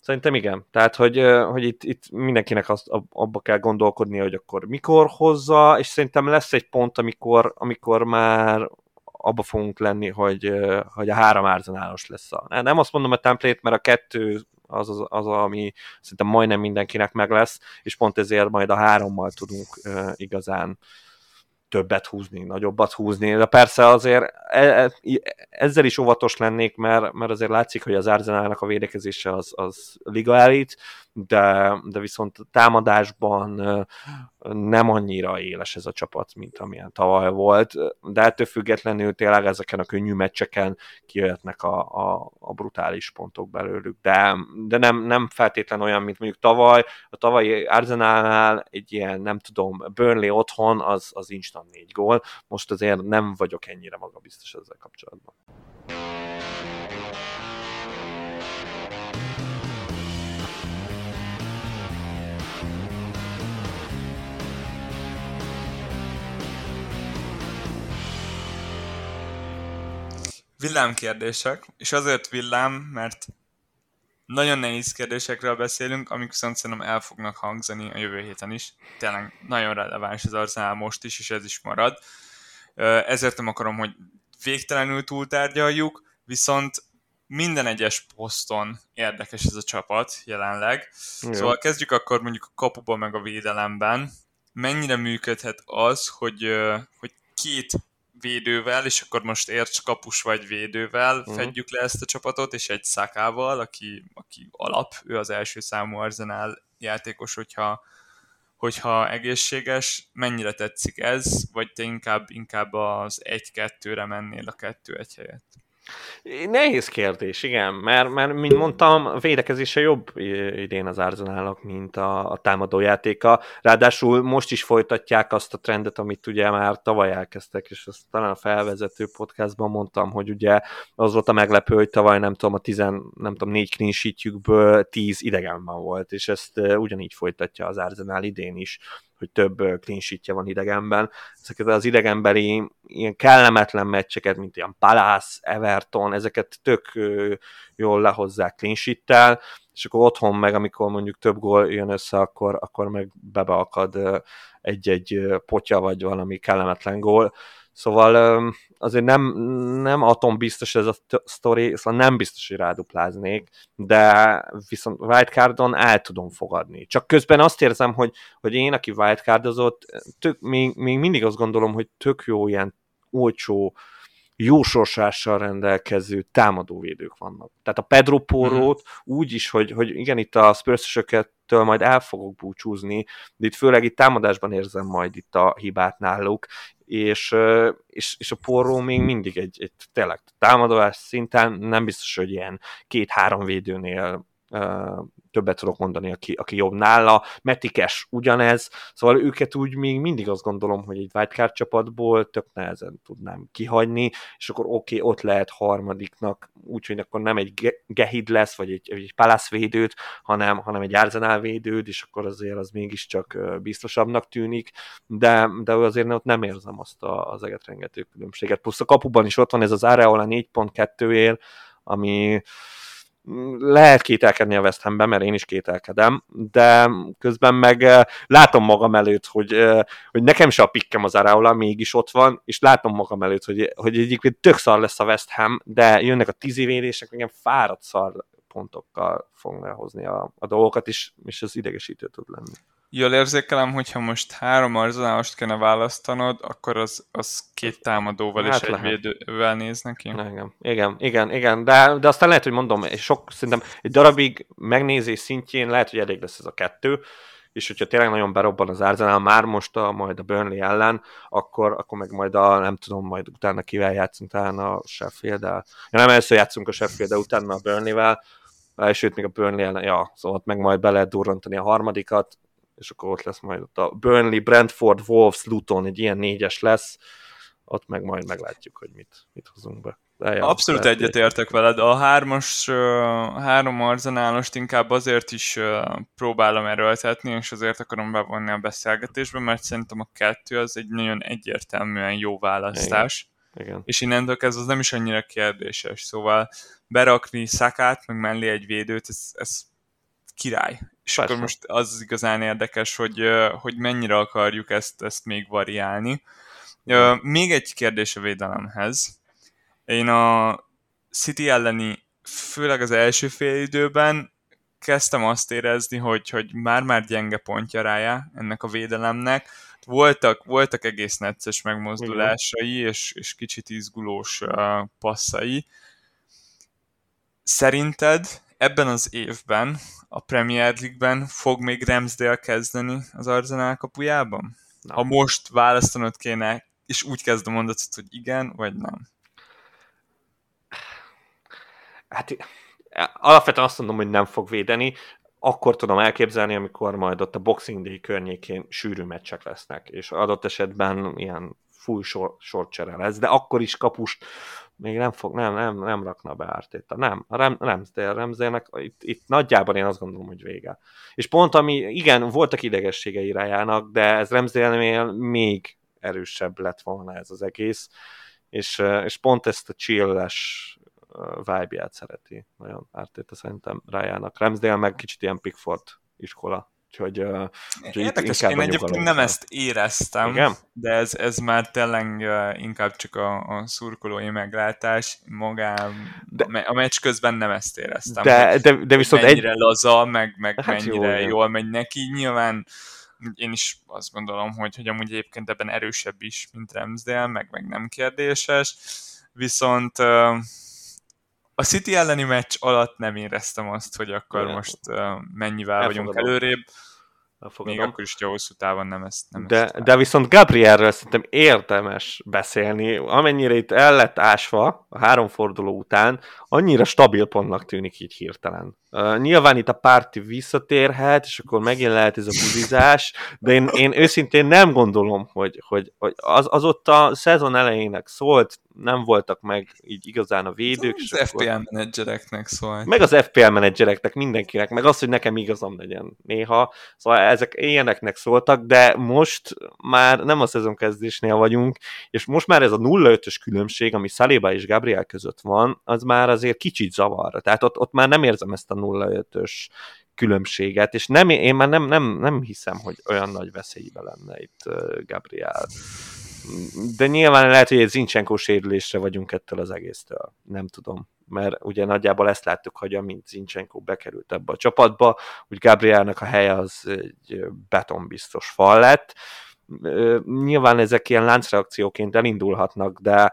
Szerintem igen. Tehát, hogy, hogy itt, itt mindenkinek azt, abba kell gondolkodni, hogy akkor mikor hozza, és szerintem lesz egy pont, amikor, amikor már abba fogunk lenni, hogy, hogy a három árzenálos lesz. A, nem azt mondom a template, mert a kettő az, az, az, ami szerintem majdnem mindenkinek meg lesz, és pont ezért majd a hárommal tudunk uh, igazán többet húzni, nagyobbat húzni, de persze azért e, e, ezzel is óvatos lennék, mert, mert azért látszik, hogy az Arzenálnak a védekezése az, az liga elit, de, de viszont támadásban nem annyira éles ez a csapat, mint amilyen tavaly volt, de ettől függetlenül tényleg ezeken a könnyű meccseken kijöhetnek a, a, a brutális pontok belőlük, de, de nem, nem feltétlen olyan, mint mondjuk tavaly, a tavalyi Arsenalnál egy ilyen, nem tudom, Burnley otthon, az, az instant négy gól, most azért nem vagyok ennyire magabiztos ezzel kapcsolatban.
Villámkérdések, és azért villám, mert nagyon nehéz kérdésekről beszélünk, amik viszont szerintem el fognak hangzani a jövő héten is. Tényleg nagyon releváns az arzenál most is, és ez is marad. Ezért nem akarom, hogy végtelenül túltárgyaljuk, viszont minden egyes poszton érdekes ez a csapat jelenleg. Jó. Szóval kezdjük akkor mondjuk a kapuban meg a védelemben. Mennyire működhet az, hogy, hogy két védővel, és akkor most érts kapus vagy védővel uh-huh. fedjük le ezt a csapatot, és egy szakával, aki, aki alap, ő az első számú arzenál játékos, hogyha, hogyha egészséges. Mennyire tetszik ez, vagy te inkább, inkább az egy-kettőre mennél a kettő-egy helyett?
Nehéz kérdés, igen, mert, mert mint mondtam, a védekezése jobb idén az Arzenálnak, mint a, a támadójátéka. Ráadásul most is folytatják azt a trendet, amit ugye már tavaly elkezdtek, és azt talán a felvezető podcastban mondtam, hogy ugye az volt a meglepő, hogy tavaly nem tudom, a tizen, nem tudom, négy clean sheetjükből tíz idegenben volt, és ezt ugyanígy folytatja az Arzenál idén is hogy több clean sheetje van idegenben. Ezeket az idegenbeli ilyen kellemetlen meccseket, mint ilyen Palace, Everton, ezeket tök jól lehozzák clean sheet-tel, és akkor otthon meg, amikor mondjuk több gól jön össze, akkor, akkor meg bebeakad egy-egy potya, vagy valami kellemetlen gól. Szóval azért nem, nem atom biztos ez a sztori, szóval nem biztos, hogy rádupláznék, de viszont wildcardon el tudom fogadni. Csak közben azt érzem, hogy, hogy én, aki wildcardozott, tök, még, még mindig azt gondolom, hogy tök jó ilyen olcsó, jó sorsással rendelkező támadóvédők vannak. Tehát a Pedro Porrót mm. úgy is, hogy, hogy igen, itt a spurs majd el fogok búcsúzni, de itt főleg itt támadásban érzem majd itt a hibát náluk, és, és, és a porró még mindig egy, egy tényleg támadás szinten nem biztos, hogy ilyen két-három védőnél többet tudok mondani, aki, aki jobb nála. Metikes ugyanez, szóval őket úgy még mindig azt gondolom, hogy egy wildcard csapatból tök nehezen tudnám kihagyni, és akkor oké, okay, ott lehet harmadiknak, úgyhogy akkor nem egy Gehid lesz, vagy egy, egy Palace hanem, hanem egy Arsenal védőd, és akkor azért az mégiscsak biztosabbnak tűnik, de, de azért ott nem érzem azt a, az eget rengető különbséget. Plusz a kapuban is ott van ez az Areola 4.2 ér, ami lehet kételkedni a West Hamben, mert én is kételkedem, de közben meg eh, látom magam előtt, hogy, eh, hogy nekem se a pikkem az Araula, mégis ott van, és látom magam előtt, hogy, hogy egyébként tök szar lesz a West Ham, de jönnek a tízivédések, nekem fáradt szar pontokkal fognak hozni a, a dolgokat, és, és ez idegesítő tud lenni.
Jól érzékelem, hogyha most három arzenálost kéne választanod, akkor az, az két támadóval hát és lehet. egy védővel néz neki.
Igen, igen, igen, igen. De, de aztán lehet, hogy mondom, sok, szerintem egy darabig megnézés szintjén lehet, hogy elég lesz ez a kettő, és hogyha tényleg nagyon berobban az Arsenal már most a, majd a Burnley ellen, akkor, akkor meg majd a, nem tudom, majd utána kivel játszunk, talán a sheffield -el. Ja, nem először játszunk a Sheffield, utána a Burnley-vel, sőt, még a Burnley ellen, ja, szóval ott meg majd be lehet durrantani a harmadikat, és akkor ott lesz majd ott a Burnley, Brentford, Wolves, Luton, egy ilyen négyes lesz, ott meg majd meglátjuk, hogy mit, mit hozunk be.
Ja, Abszolút egyetértek veled. A hármas, három arzenálost inkább azért is próbálom erőltetni, és azért akarom bevonni a beszélgetésbe, mert szerintem a kettő az egy nagyon egyértelműen jó választás. Igen. Igen. És innentől kezdve az nem is annyira kérdéses. Szóval berakni szakát, meg mellé egy védőt, ez, ez király. És Persze. akkor most az igazán érdekes, hogy, hogy mennyire akarjuk ezt, ezt még variálni. Még egy kérdés a védelemhez én a City elleni, főleg az első fél időben kezdtem azt érezni, hogy, hogy már-már gyenge pontja rája ennek a védelemnek. Voltak, voltak egész necces megmozdulásai, és, és kicsit izgulós uh, passzai. Szerinted ebben az évben a Premier League-ben fog még Ramsdale kezdeni az Arsenal kapujában? Nem. Ha most választanod kéne, és úgy kezd a mondatot, hogy igen, vagy nem?
hát alapvetően azt mondom, hogy nem fog védeni, akkor tudom elképzelni, amikor majd ott a Boxing Day környékén sűrű meccsek lesznek, és adott esetben ilyen full sor, sorcsere lesz, de akkor is kapust még nem fog, nem, nem, nem rakna be Ártéta. Nem, Rem, Remzdél, Remzdélnek itt, itt nagyjában én azt gondolom, hogy vége. És pont ami, igen, voltak idegességei rájának, de ez Remzdélnél még erősebb lett volna ez az egész, és, és pont ezt a chill-es vibe-ját szereti nagyon Ártéta szerintem rájának. Ramsdale meg kicsit ilyen Pickford iskola. Úgyhogy, uh,
úgyhogy Érdekes, én egyébként nem ezt éreztem, Igen? de ez, ez már tényleg uh, inkább csak a, a szurkolói meglátás magám, de, a meccs közben nem ezt éreztem.
De, de, de viszont
mennyire egy... laza, meg, meg hát mennyire jó, jól megy neki. Nyilván én is azt gondolom, hogy, hogy amúgy egyébként ebben erősebb is, mint Ramsdale, meg, meg nem kérdéses, viszont uh, a City elleni meccs alatt nem éreztem azt, hogy akkor Igen. most uh, mennyivel Elfogadom. vagyunk előrébb. Elfogadom. Még akkor is, hogy hosszú távon nem ezt nem
de,
ezt
de viszont Gabrielről szerintem érdemes beszélni. Amennyire itt el lett ásva a három forduló után, annyira stabil pontnak tűnik így hirtelen. Uh, nyilván itt a párti visszatérhet, és akkor megint lehet ez a buzizás, de én, én őszintén nem gondolom, hogy, hogy, hogy az, az ott a szezon elejének szólt, nem voltak meg így igazán a védők.
Az FPL akkor... menedzsereknek szólt.
Meg az FPL menedzsereknek, mindenkinek, meg az, hogy nekem igazam legyen néha. Szóval ezek ilyeneknek szóltak, de most már nem a szezon kezdésnél vagyunk, és most már ez a 0-5-ös különbség, ami Saliba és Gabriel között van, az már azért kicsit zavar. Tehát ott, ott már nem érzem ezt a 0-5-ös különbséget, és nem, én már nem, nem, nem hiszem, hogy olyan nagy veszélybe lenne itt Gabriel. De nyilván lehet, hogy egy Zincsenko sérülésre vagyunk ettől az egésztől. Nem tudom. Mert ugye nagyjából ezt láttuk, hogy amint Zincsenko bekerült ebbe a csapatba, úgy Gabrielnek a helye az egy betonbiztos fal lett. Nyilván ezek ilyen láncreakcióként elindulhatnak, de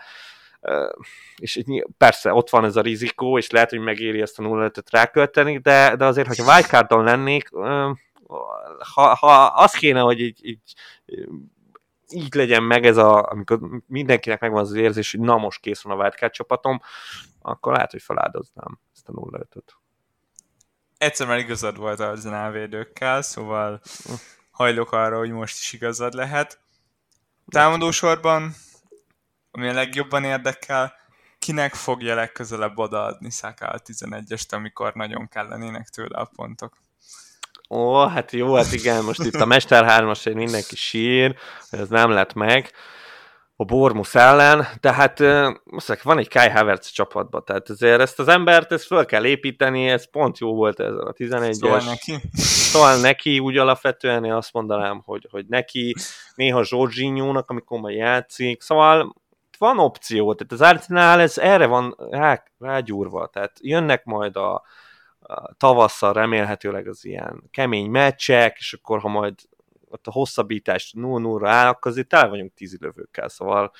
és persze ott van ez a rizikó, és lehet, hogy megéri ezt a 0 5 rákölteni, de, de azért, hogyha wildcardon lennék, ha, ha az kéne, hogy így, így, így legyen meg ez a, amikor mindenkinek megvan az érzés, hogy na most kész van a wildcard csapatom, akkor lehet, hogy feláldoznám ezt a 0 5
Egyszer már igazad volt az védőkkel, szóval hajlok arra, hogy most is igazad lehet. Támadósorban ami a legjobban érdekel, kinek fogja legközelebb odaadni Saka a 11-est, amikor nagyon kellenének tőle a pontok.
Ó, hát jó, hát igen, most itt a Mester 3 mindenki sír, hogy ez nem lett meg a Bormus ellen, de hát most van egy Kai Havertz csapatban, tehát ezért ezt az embert ezt föl kell építeni, ez pont jó volt ez a 11-es. Szóval
neki.
Szóval neki úgy alapvetően én azt mondanám, hogy, hogy neki, néha Zsorzsinyónak, amikor majd játszik, szóval van opció, tehát az Arsenal ez erre van rá, rágyúrva, tehát jönnek majd a, tavasszal remélhetőleg az ilyen kemény meccsek, és akkor ha majd ott a hosszabbítás 0 0 áll, akkor azért tele vagyunk tízilövőkkel, szóval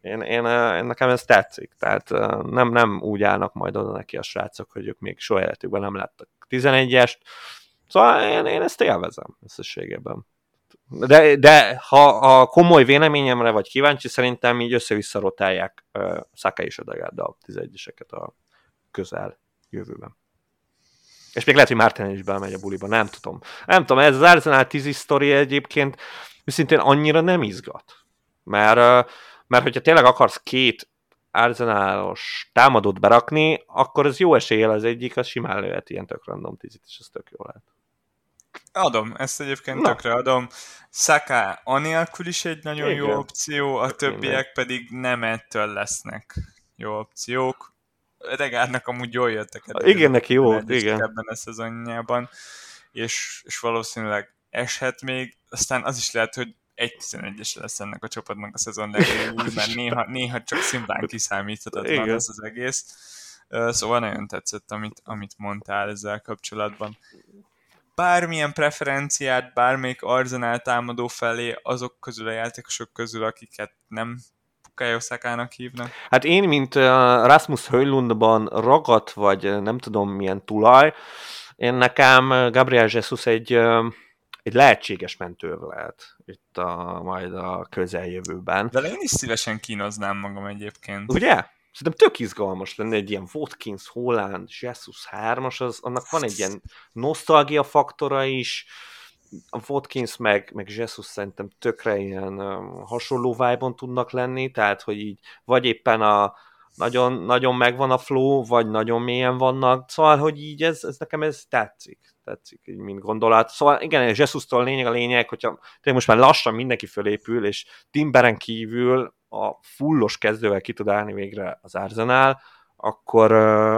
én, én, én, nekem ez tetszik, tehát nem, nem úgy állnak majd oda neki a srácok, hogy ők még soha életükben nem láttak 11-est, szóval én, én ezt élvezem összességében. De, de ha a komoly véleményemre vagy kíváncsi, szerintem így össze-vissza rotálják uh, Saka és a 11-eseket a közel jövőben. És még lehet, hogy Márten is belemegy a buliba, nem tudom. Nem tudom, ez az Arsenal 10 sztori egyébként szintén annyira nem izgat. Mert, mert hogyha tényleg akarsz két Arsenalos támadót berakni, akkor ez jó eséllyel az egyik, az simán lehet ilyen tök random tízit, és ez tök jó lehet.
Adom, ezt egyébként Na. tökre adom. Saka anélkül is egy nagyon Igen. jó opció, a többiek pedig nem ettől lesznek jó opciók. Regárnak amúgy jól jöttek.
Igen, neki jó, igen.
Ebben a szezonjában, és, és valószínűleg eshet még, aztán az is lehet, hogy egy 11-es lesz ennek a csapatnak a szezon legjobb, mert néha, néha csak szimplán kiszámíthatatlan ez az egész. Szóval nagyon tetszett, amit, amit mondtál ezzel kapcsolatban. Bármilyen preferenciát, bármelyik arzenál támadó felé azok közül a játékosok közül, akiket nem Kajoszákának hívnak?
Hát én, mint Rasmus Höjlundban ragadt, vagy nem tudom milyen tulaj, én nekem Gabriel Jesus egy, egy lehetséges mentő lehet itt a, majd a közeljövőben.
De én is szívesen kínoznám magam egyébként.
Ugye? Szerintem tök izgalmas lenne egy ilyen Watkins, Holland, Jesus 3-as, az, annak van egy ilyen nosztalgia faktora is, a Watkins meg, meg Jesus szerintem tökre ilyen um, hasonló vibe tudnak lenni, tehát hogy így vagy éppen a nagyon, nagyon megvan a flow, vagy nagyon mélyen vannak, szóval, hogy így ez, ez nekem ez tetszik, tetszik, így mint gondolat. Szóval igen, Jesus-tól lényeg a lényeg, hogyha tényleg most már lassan mindenki fölépül, és Timberen kívül a fullos kezdővel ki tud állni végre az Arsenal, akkor,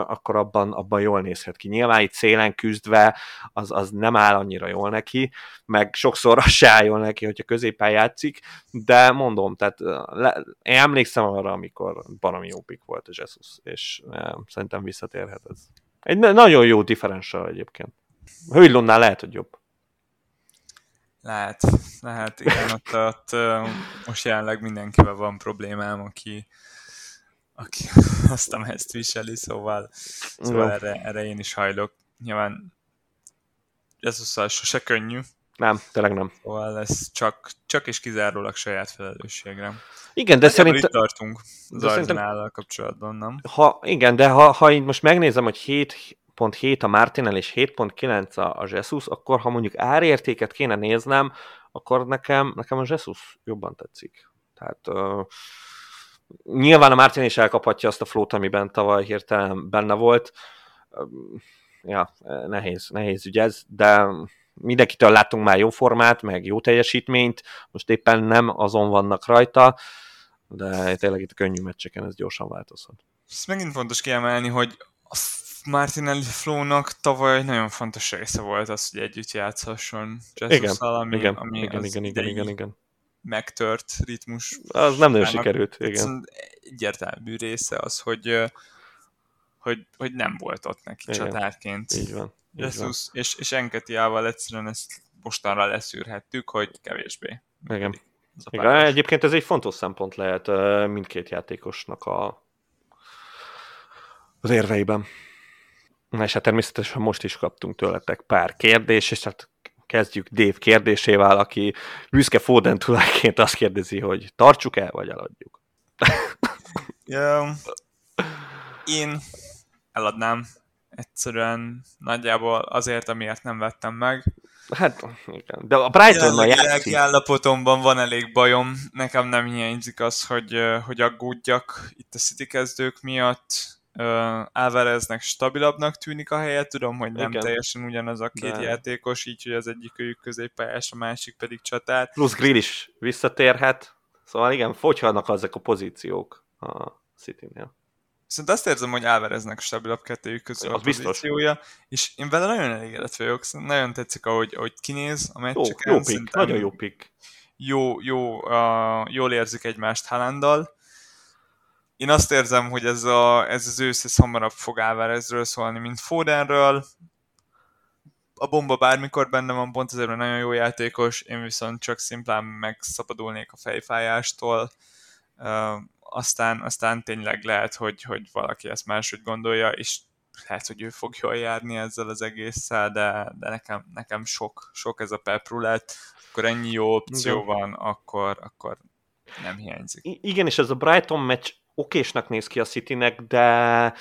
akkor abban, abban jól nézhet ki. Nyilván itt szélen küzdve az, az nem áll annyira jól neki, meg sokszor az se áll jól neki, hogyha középen játszik, de mondom, tehát le, én emlékszem arra, amikor baromi jó pick volt a Jesus, és eh, szerintem visszatérhet ez. Egy nagyon jó differential egyébként. Hőlonnál lehet, hogy jobb.
Lehet, lehet, igen, ott, ott most jelenleg mindenkivel van problémám, aki, aki azt a mezt viseli, szóval, szóval erre, erre én is hajlok. Nyilván ez sose könnyű.
Nem, tényleg nem.
Szóval ez csak, csak és kizárólag saját felelősségre.
Igen, de szerintem...
Itt tartunk az Arzenállal kapcsolatban, nem?
Ha, igen, de ha, ha én most megnézem, hogy 7.7 a Martinel és 7.9 a, a Jesus, akkor ha mondjuk árértéket kéne néznem, akkor nekem, nekem a Jesus jobban tetszik. Tehát uh, Nyilván a Mártin is elkaphatja azt a flót, amiben tavaly hirtelen benne volt. Ja, nehéz, nehéz ügy ez, de mindenkitől láttunk már jó formát, meg jó teljesítményt, most éppen nem azon vannak rajta, de tényleg itt a könnyű meccseken ez gyorsan változhat.
Ez megint fontos kiemelni, hogy a Martinelli Flow-nak tavaly nagyon fontos része volt az, hogy együtt játszhasson
igen, ami, igen, ami igen, igen, igen, igen, igen
megtört ritmus.
Az nem nagyon sikerült, igen.
Egyértelmű része az, hogy, hogy, hogy nem volt ott neki igen. csatárként.
Így van. Így
Jesus, van. És, és Enketiával egyszerűen ezt mostanra leszűrhettük, hogy kevésbé.
Igen. Igen, egyébként ez egy fontos szempont lehet mindkét játékosnak a, az érveiben. Na és hát természetesen most is kaptunk tőletek pár kérdést, és hát kezdjük Dave kérdésével, aki büszke Foden tulajként azt kérdezi, hogy tartsuk el, vagy eladjuk.
ja, én eladnám egyszerűen nagyjából azért, amiért nem vettem meg.
Hát, igen. De a Brighton-nal
játszik. állapotomban van elég bajom. Nekem nem hiányzik az, hogy, hogy aggódjak itt a City kezdők miatt Alvareznek stabilabbnak tűnik a helye, tudom, hogy nem Igen. teljesen ugyanaz a két De. játékos, így, hogy az egyik őjük középpályás, a másik pedig csatár.
Plusz Grill is visszatérhet, szóval igen, fogyhatnak ezek a pozíciók a City-nél.
Viszont azt érzem, hogy Alvareznek stabilabb kettőjük közül a pozíciója, és én vele nagyon elégedett vagyok, nagyon tetszik, ahogy, ahogy kinéz a meccseken.
Jó, jó pick, nagyon jó pick.
Jó, jó, uh, jól érzik egymást Haalanddal, én azt érzem, hogy ez, a, ez az ősz ez hamarabb fog Álvarezről szólni, mint Fodenről. A bomba bármikor benne van, pont ezért nagyon jó játékos, én viszont csak szimplán megszabadulnék a fejfájástól. Uh, aztán, aztán tényleg lehet, hogy, hogy valaki ezt máshogy gondolja, és lehet, hogy ő fog jól járni ezzel az egésszel, de, de nekem, nekem sok, sok ez a peprulet, akkor ennyi jó opció Igen. van, akkor, akkor nem hiányzik.
Igen, és ez a Brighton meccs okésnak néz ki a Citynek, de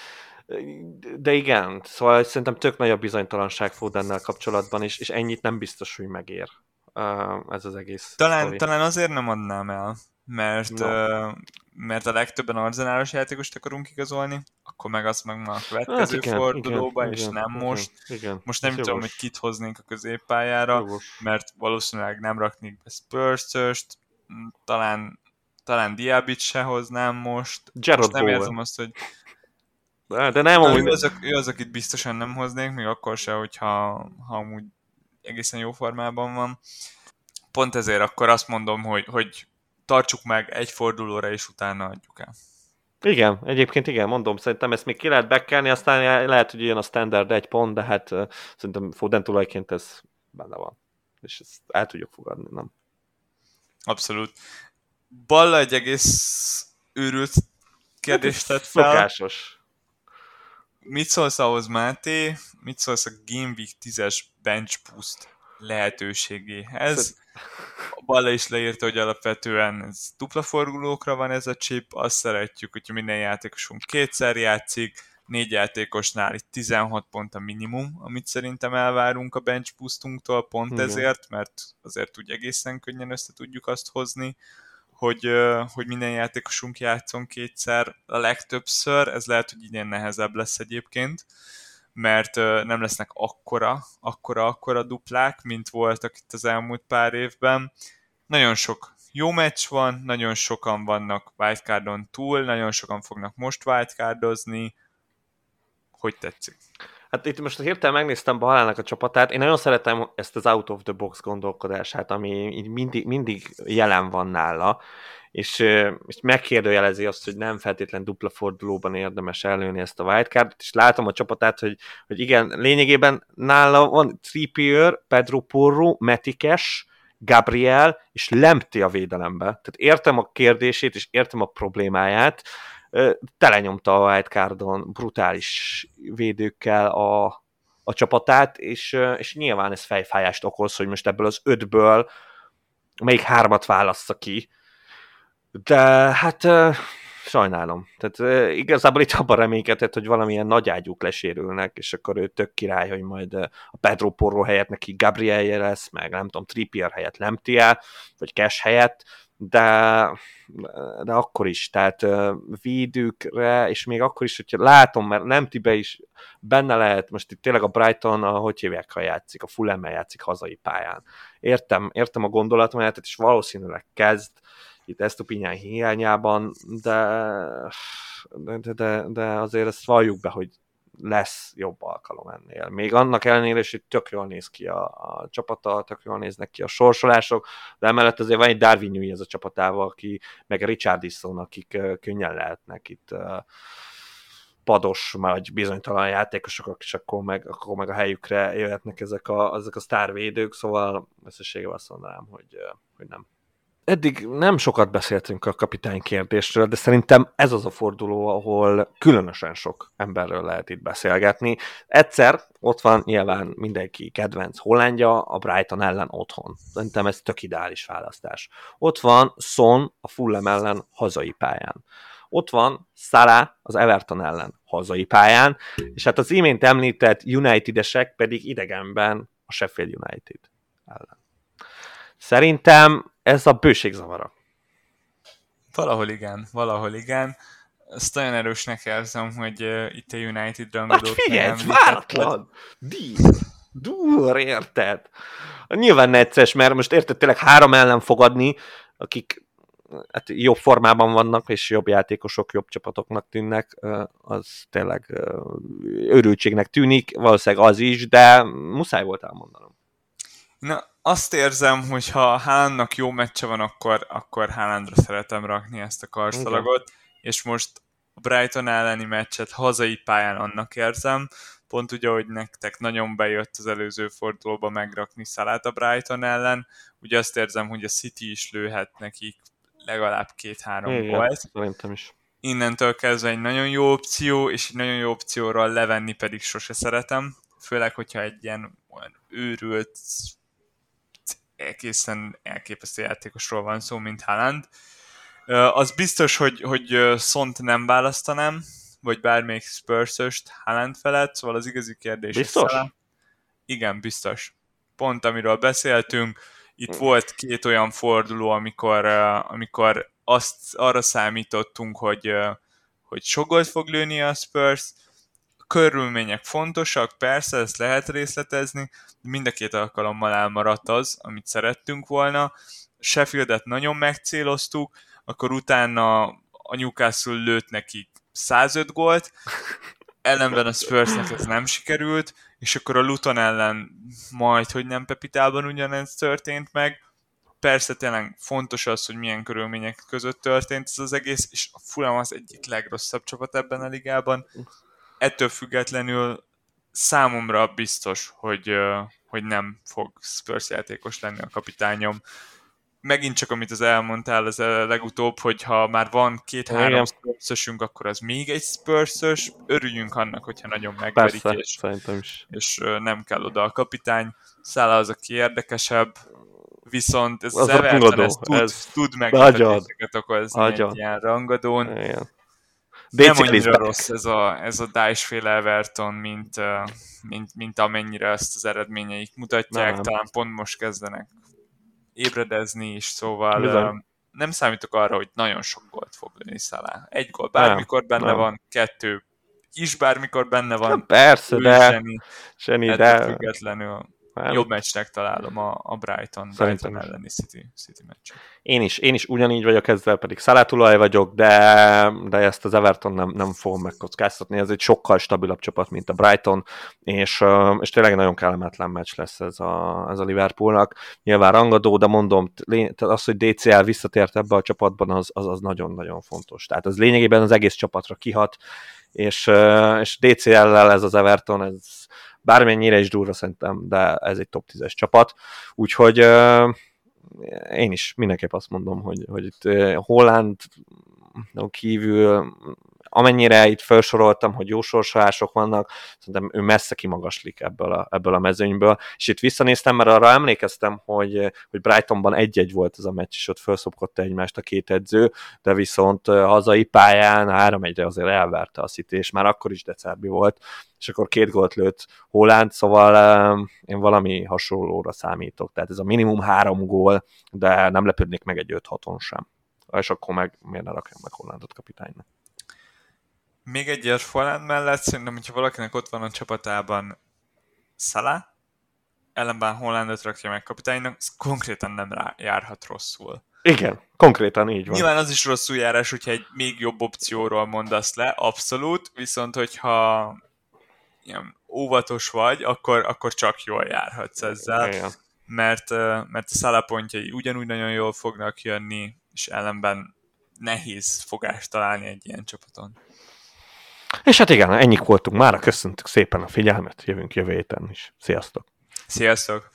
de igen, szóval szerintem tök nagy a bizonytalanság Fodennel kapcsolatban, és, és ennyit nem biztos, hogy megér ez az egész
talán, talán azért nem adnám el, mert, no. uh, mert a legtöbben arzenálos játékost akarunk igazolni, akkor meg azt meg már a következő hát igen, fordulóba, igen, és igen, nem igen, most. Igen, most nem tudom, hogy kit hoznénk a középpályára, jogos. mert valószínűleg nem raknék be spurs talán talán Diabit se hoznám most.
Gerard most
nem érzem azt, hogy
de, de nem, amúgy...
Ő az, ő az, akit biztosan nem hoznék, még akkor se, hogyha ha amúgy egészen jó formában van. Pont ezért akkor azt mondom, hogy, hogy tartsuk meg egy fordulóra, és utána adjuk el.
Igen, egyébként igen, mondom, szerintem ezt még ki lehet bekelni, aztán lehet, hogy jön a standard egy pont, de hát uh, szerintem Foden tulajként ez benne van. És ezt el tudjuk fogadni, nem?
Abszolút. Balla egy egész őrült kérdést tett fel.
Szokásos.
Mit szólsz ahhoz, Máté? Mit szólsz a Game Week 10-es bench boost lehetőségéhez? Balla is leírta, hogy alapvetően ez dupla fordulókra van ez a chip, azt szeretjük, hogyha minden játékosunk kétszer játszik, négy játékosnál itt 16 pont a minimum, amit szerintem elvárunk a bench boostunktól, pont Igen. ezért, mert azért úgy egészen könnyen össze tudjuk azt hozni hogy, hogy minden játékosunk játszon kétszer a legtöbbször, ez lehet, hogy idén nehezebb lesz egyébként, mert nem lesznek akkora, akkora, akkora duplák, mint voltak itt az elmúlt pár évben. Nagyon sok jó meccs van, nagyon sokan vannak wildcardon túl, nagyon sokan fognak most wildcardozni. Hogy tetszik?
Hát itt most hirtelen megnéztem Balának a csapatát, én nagyon szeretem ezt az out of the box gondolkodását, ami mindig, mindig jelen van nála, és, és megkérdőjelezi azt, hogy nem feltétlen dupla fordulóban érdemes előni ezt a wildcardot, és látom a csapatát, hogy, hogy igen, lényegében nála van Trippier, Pedro Porro, Metikes, Gabriel és Lemti a védelembe. Tehát értem a kérdését, és értem a problémáját, telenyomta a wildcardon brutális védőkkel a, a csapatát, és, és nyilván ez fejfájást okoz, hogy most ebből az ötből melyik hármat válassza ki. De hát sajnálom. Tehát igazából itt abban reménykedett, hogy valamilyen nagy ágyúk lesérülnek, és akkor ő tök király, hogy majd a Pedro Porro helyett neki Gabrielje lesz, meg nem tudom, Trippier helyett Lemtia, vagy Cash helyett, de, de akkor is, tehát védőkre, és még akkor is, hogyha látom, mert nem tibe is benne lehet, most itt tényleg a Brighton, a, hogy hívják, ha játszik, a fulham játszik hazai pályán. Értem, értem a gondolatomat, és valószínűleg kezd itt ezt a pinyán hiányában, de, de, de, de azért ezt valljuk be, hogy lesz jobb alkalom ennél. Még annak ellenére is, hogy tök jól néz ki a, a csapata, tök jól néznek ki a sorsolások, de emellett azért van egy Darwin Newey ez a csapatával, aki, meg Richardson, akik könnyen lehetnek itt pados, vagy bizonytalan játékosok, és akkor meg, akkor meg a helyükre jöhetnek ezek a, ezek a sztárvédők, szóval összességében azt mondanám, hogy, hogy nem eddig nem sokat beszéltünk a kapitány kérdésről, de szerintem ez az a forduló, ahol különösen sok emberről lehet itt beszélgetni. Egyszer ott van nyilván mindenki kedvenc Hollandja, a Brighton ellen otthon. Szerintem ez tök ideális választás. Ott van Son a Fulham ellen hazai pályán. Ott van Salah az Everton ellen hazai pályán, és hát az imént említett Unitedesek pedig idegenben a Sheffield United ellen. Szerintem ez a bőség zavara.
Valahol igen, valahol igen. Ezt nagyon erősnek érzem, hogy uh, itt a United rangadók...
Hát figyelj, váratlan! Dur, érted? Nyilván necces, mert most érted, tényleg három ellen fogadni, akik hát jobb formában vannak, és jobb játékosok, jobb csapatoknak tűnnek, az tényleg örültségnek tűnik, valószínűleg az is, de muszáj volt elmondanom.
Na, azt érzem, hogy ha Haalandnak jó meccse van, akkor, akkor Haalandra szeretem rakni ezt a karszalagot, okay. és most a Brighton elleni meccset hazai pályán annak érzem, pont ugye, hogy nektek nagyon bejött az előző fordulóba megrakni Szalát a Brighton ellen, ugye azt érzem, hogy a City is lőhet nekik legalább két-három
gólt. Szerintem is.
Innentől kezdve egy nagyon jó opció, és egy nagyon jó opcióról levenni pedig sose szeretem, főleg, hogyha egy ilyen olyan őrült, egészen elképesztő játékosról van szó, mint Haaland. Az biztos, hogy, hogy Szont nem választanám, vagy bármelyik Spurs-öst Haaland felett, szóval az igazi kérdés...
Biztos?
Igen, biztos. Pont amiről beszéltünk, itt volt két olyan forduló, amikor, amikor azt arra számítottunk, hogy, hogy sok fog lőni a Spurs, körülmények fontosak, persze, ezt lehet részletezni, mind a két alkalommal elmaradt az, amit szerettünk volna. Sheffieldet nagyon megcéloztuk, akkor utána a Newcastle lőtt nekik 105 gólt, ellenben a Spursnek ez nem sikerült, és akkor a Luton ellen majd, hogy nem Pepitában ugyanez történt meg. Persze tényleg fontos az, hogy milyen körülmények között történt ez az egész, és a Fulham az egyik legrosszabb csapat ebben a ligában. Ettől függetlenül számomra biztos, hogy, hogy nem fog Spurs játékos lenni a kapitányom megint csak amit az elmondtál az a legutóbb, hogy ha már van két-három spurs akkor az még egy spurs örüljünk annak, hogyha nagyon megverik,
Persze,
és,
is.
és nem kell oda a kapitány. Szála az, aki érdekesebb, viszont ez az, az Everton, ez tud, ez tud meglepetéseket okozni Agyad. egy ilyen rangadón. Igen. Nem annyira rossz ez a, ez a Dice-féle Everton, mint, mint, mint amennyire ezt az eredményeik mutatják. Nem. Talán pont most kezdenek ébredezni is, szóval Bizony. nem számítok arra, hogy nagyon sok gólt fog lőni Szalá. Egy gól bármikor benne nem. van, kettő is bármikor benne van.
Nem, persze, de... Zseni, zseni de...
Függetlenül nem. Jobb meccsnek találom a, a Brighton, Brighton elleni City, City meccs.
Én is, én is ugyanígy vagyok ezzel, pedig szalátulaj vagyok, de, de ezt az Everton nem, nem fogom megkockáztatni, ez egy sokkal stabilabb csapat, mint a Brighton, és, és tényleg nagyon kellemetlen meccs lesz ez a, ez a Liverpoolnak. Nyilván rangadó, de mondom, az, hogy DCL visszatért ebbe a csapatban, az, az, az nagyon-nagyon fontos. Tehát az lényegében az egész csapatra kihat, és, és DCL-lel ez az Everton, ez bármennyire is durva szerintem, de ez egy top 10-es csapat, úgyhogy én is mindenképp azt mondom, hogy, hogy itt Holland kívül amennyire itt felsoroltam, hogy jó sorsolások vannak, szerintem ő messze kimagaslik ebből a, ebből a mezőnyből, és itt visszanéztem, mert arra emlékeztem, hogy, hogy Brightonban egy-egy volt ez a meccs, és ott felszopkodta egymást a két edző, de viszont hazai pályán három egyre azért elverte a City, és már akkor is decerbi volt, és akkor két gólt lőtt Holland, szóval én valami hasonlóra számítok, tehát ez a minimum három gól, de nem lepődnék meg egy 5-6-on sem. És akkor meg miért ne rakjam meg Hollandot kapitánynak
még egy ér Folland mellett szerintem, hogyha valakinek ott van a csapatában Salah, ellenben Hollandot rakja meg kapitánynak, ez konkrétan nem rá járhat rosszul.
Igen, konkrétan így van.
Nyilván az is rosszul járás, hogyha egy még jobb opcióról mondasz le, abszolút, viszont hogyha ilyen óvatos vagy, akkor, akkor csak jól járhatsz ezzel. Igen. Mert, mert a szállapontjai ugyanúgy nagyon jól fognak jönni, és ellenben nehéz fogást találni egy ilyen csapaton.
És hát igen, ennyi voltunk már, köszöntük szépen a figyelmet, jövünk jövő héten is. Sziasztok!
Sziasztok!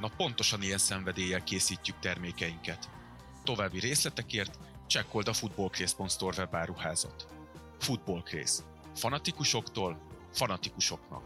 Na pontosan ilyen szenvedéllyel készítjük termékeinket. További részletekért csekkold a footballcraze.store webáruházat. Footballcraze fanatikusoktól fanatikusoknak.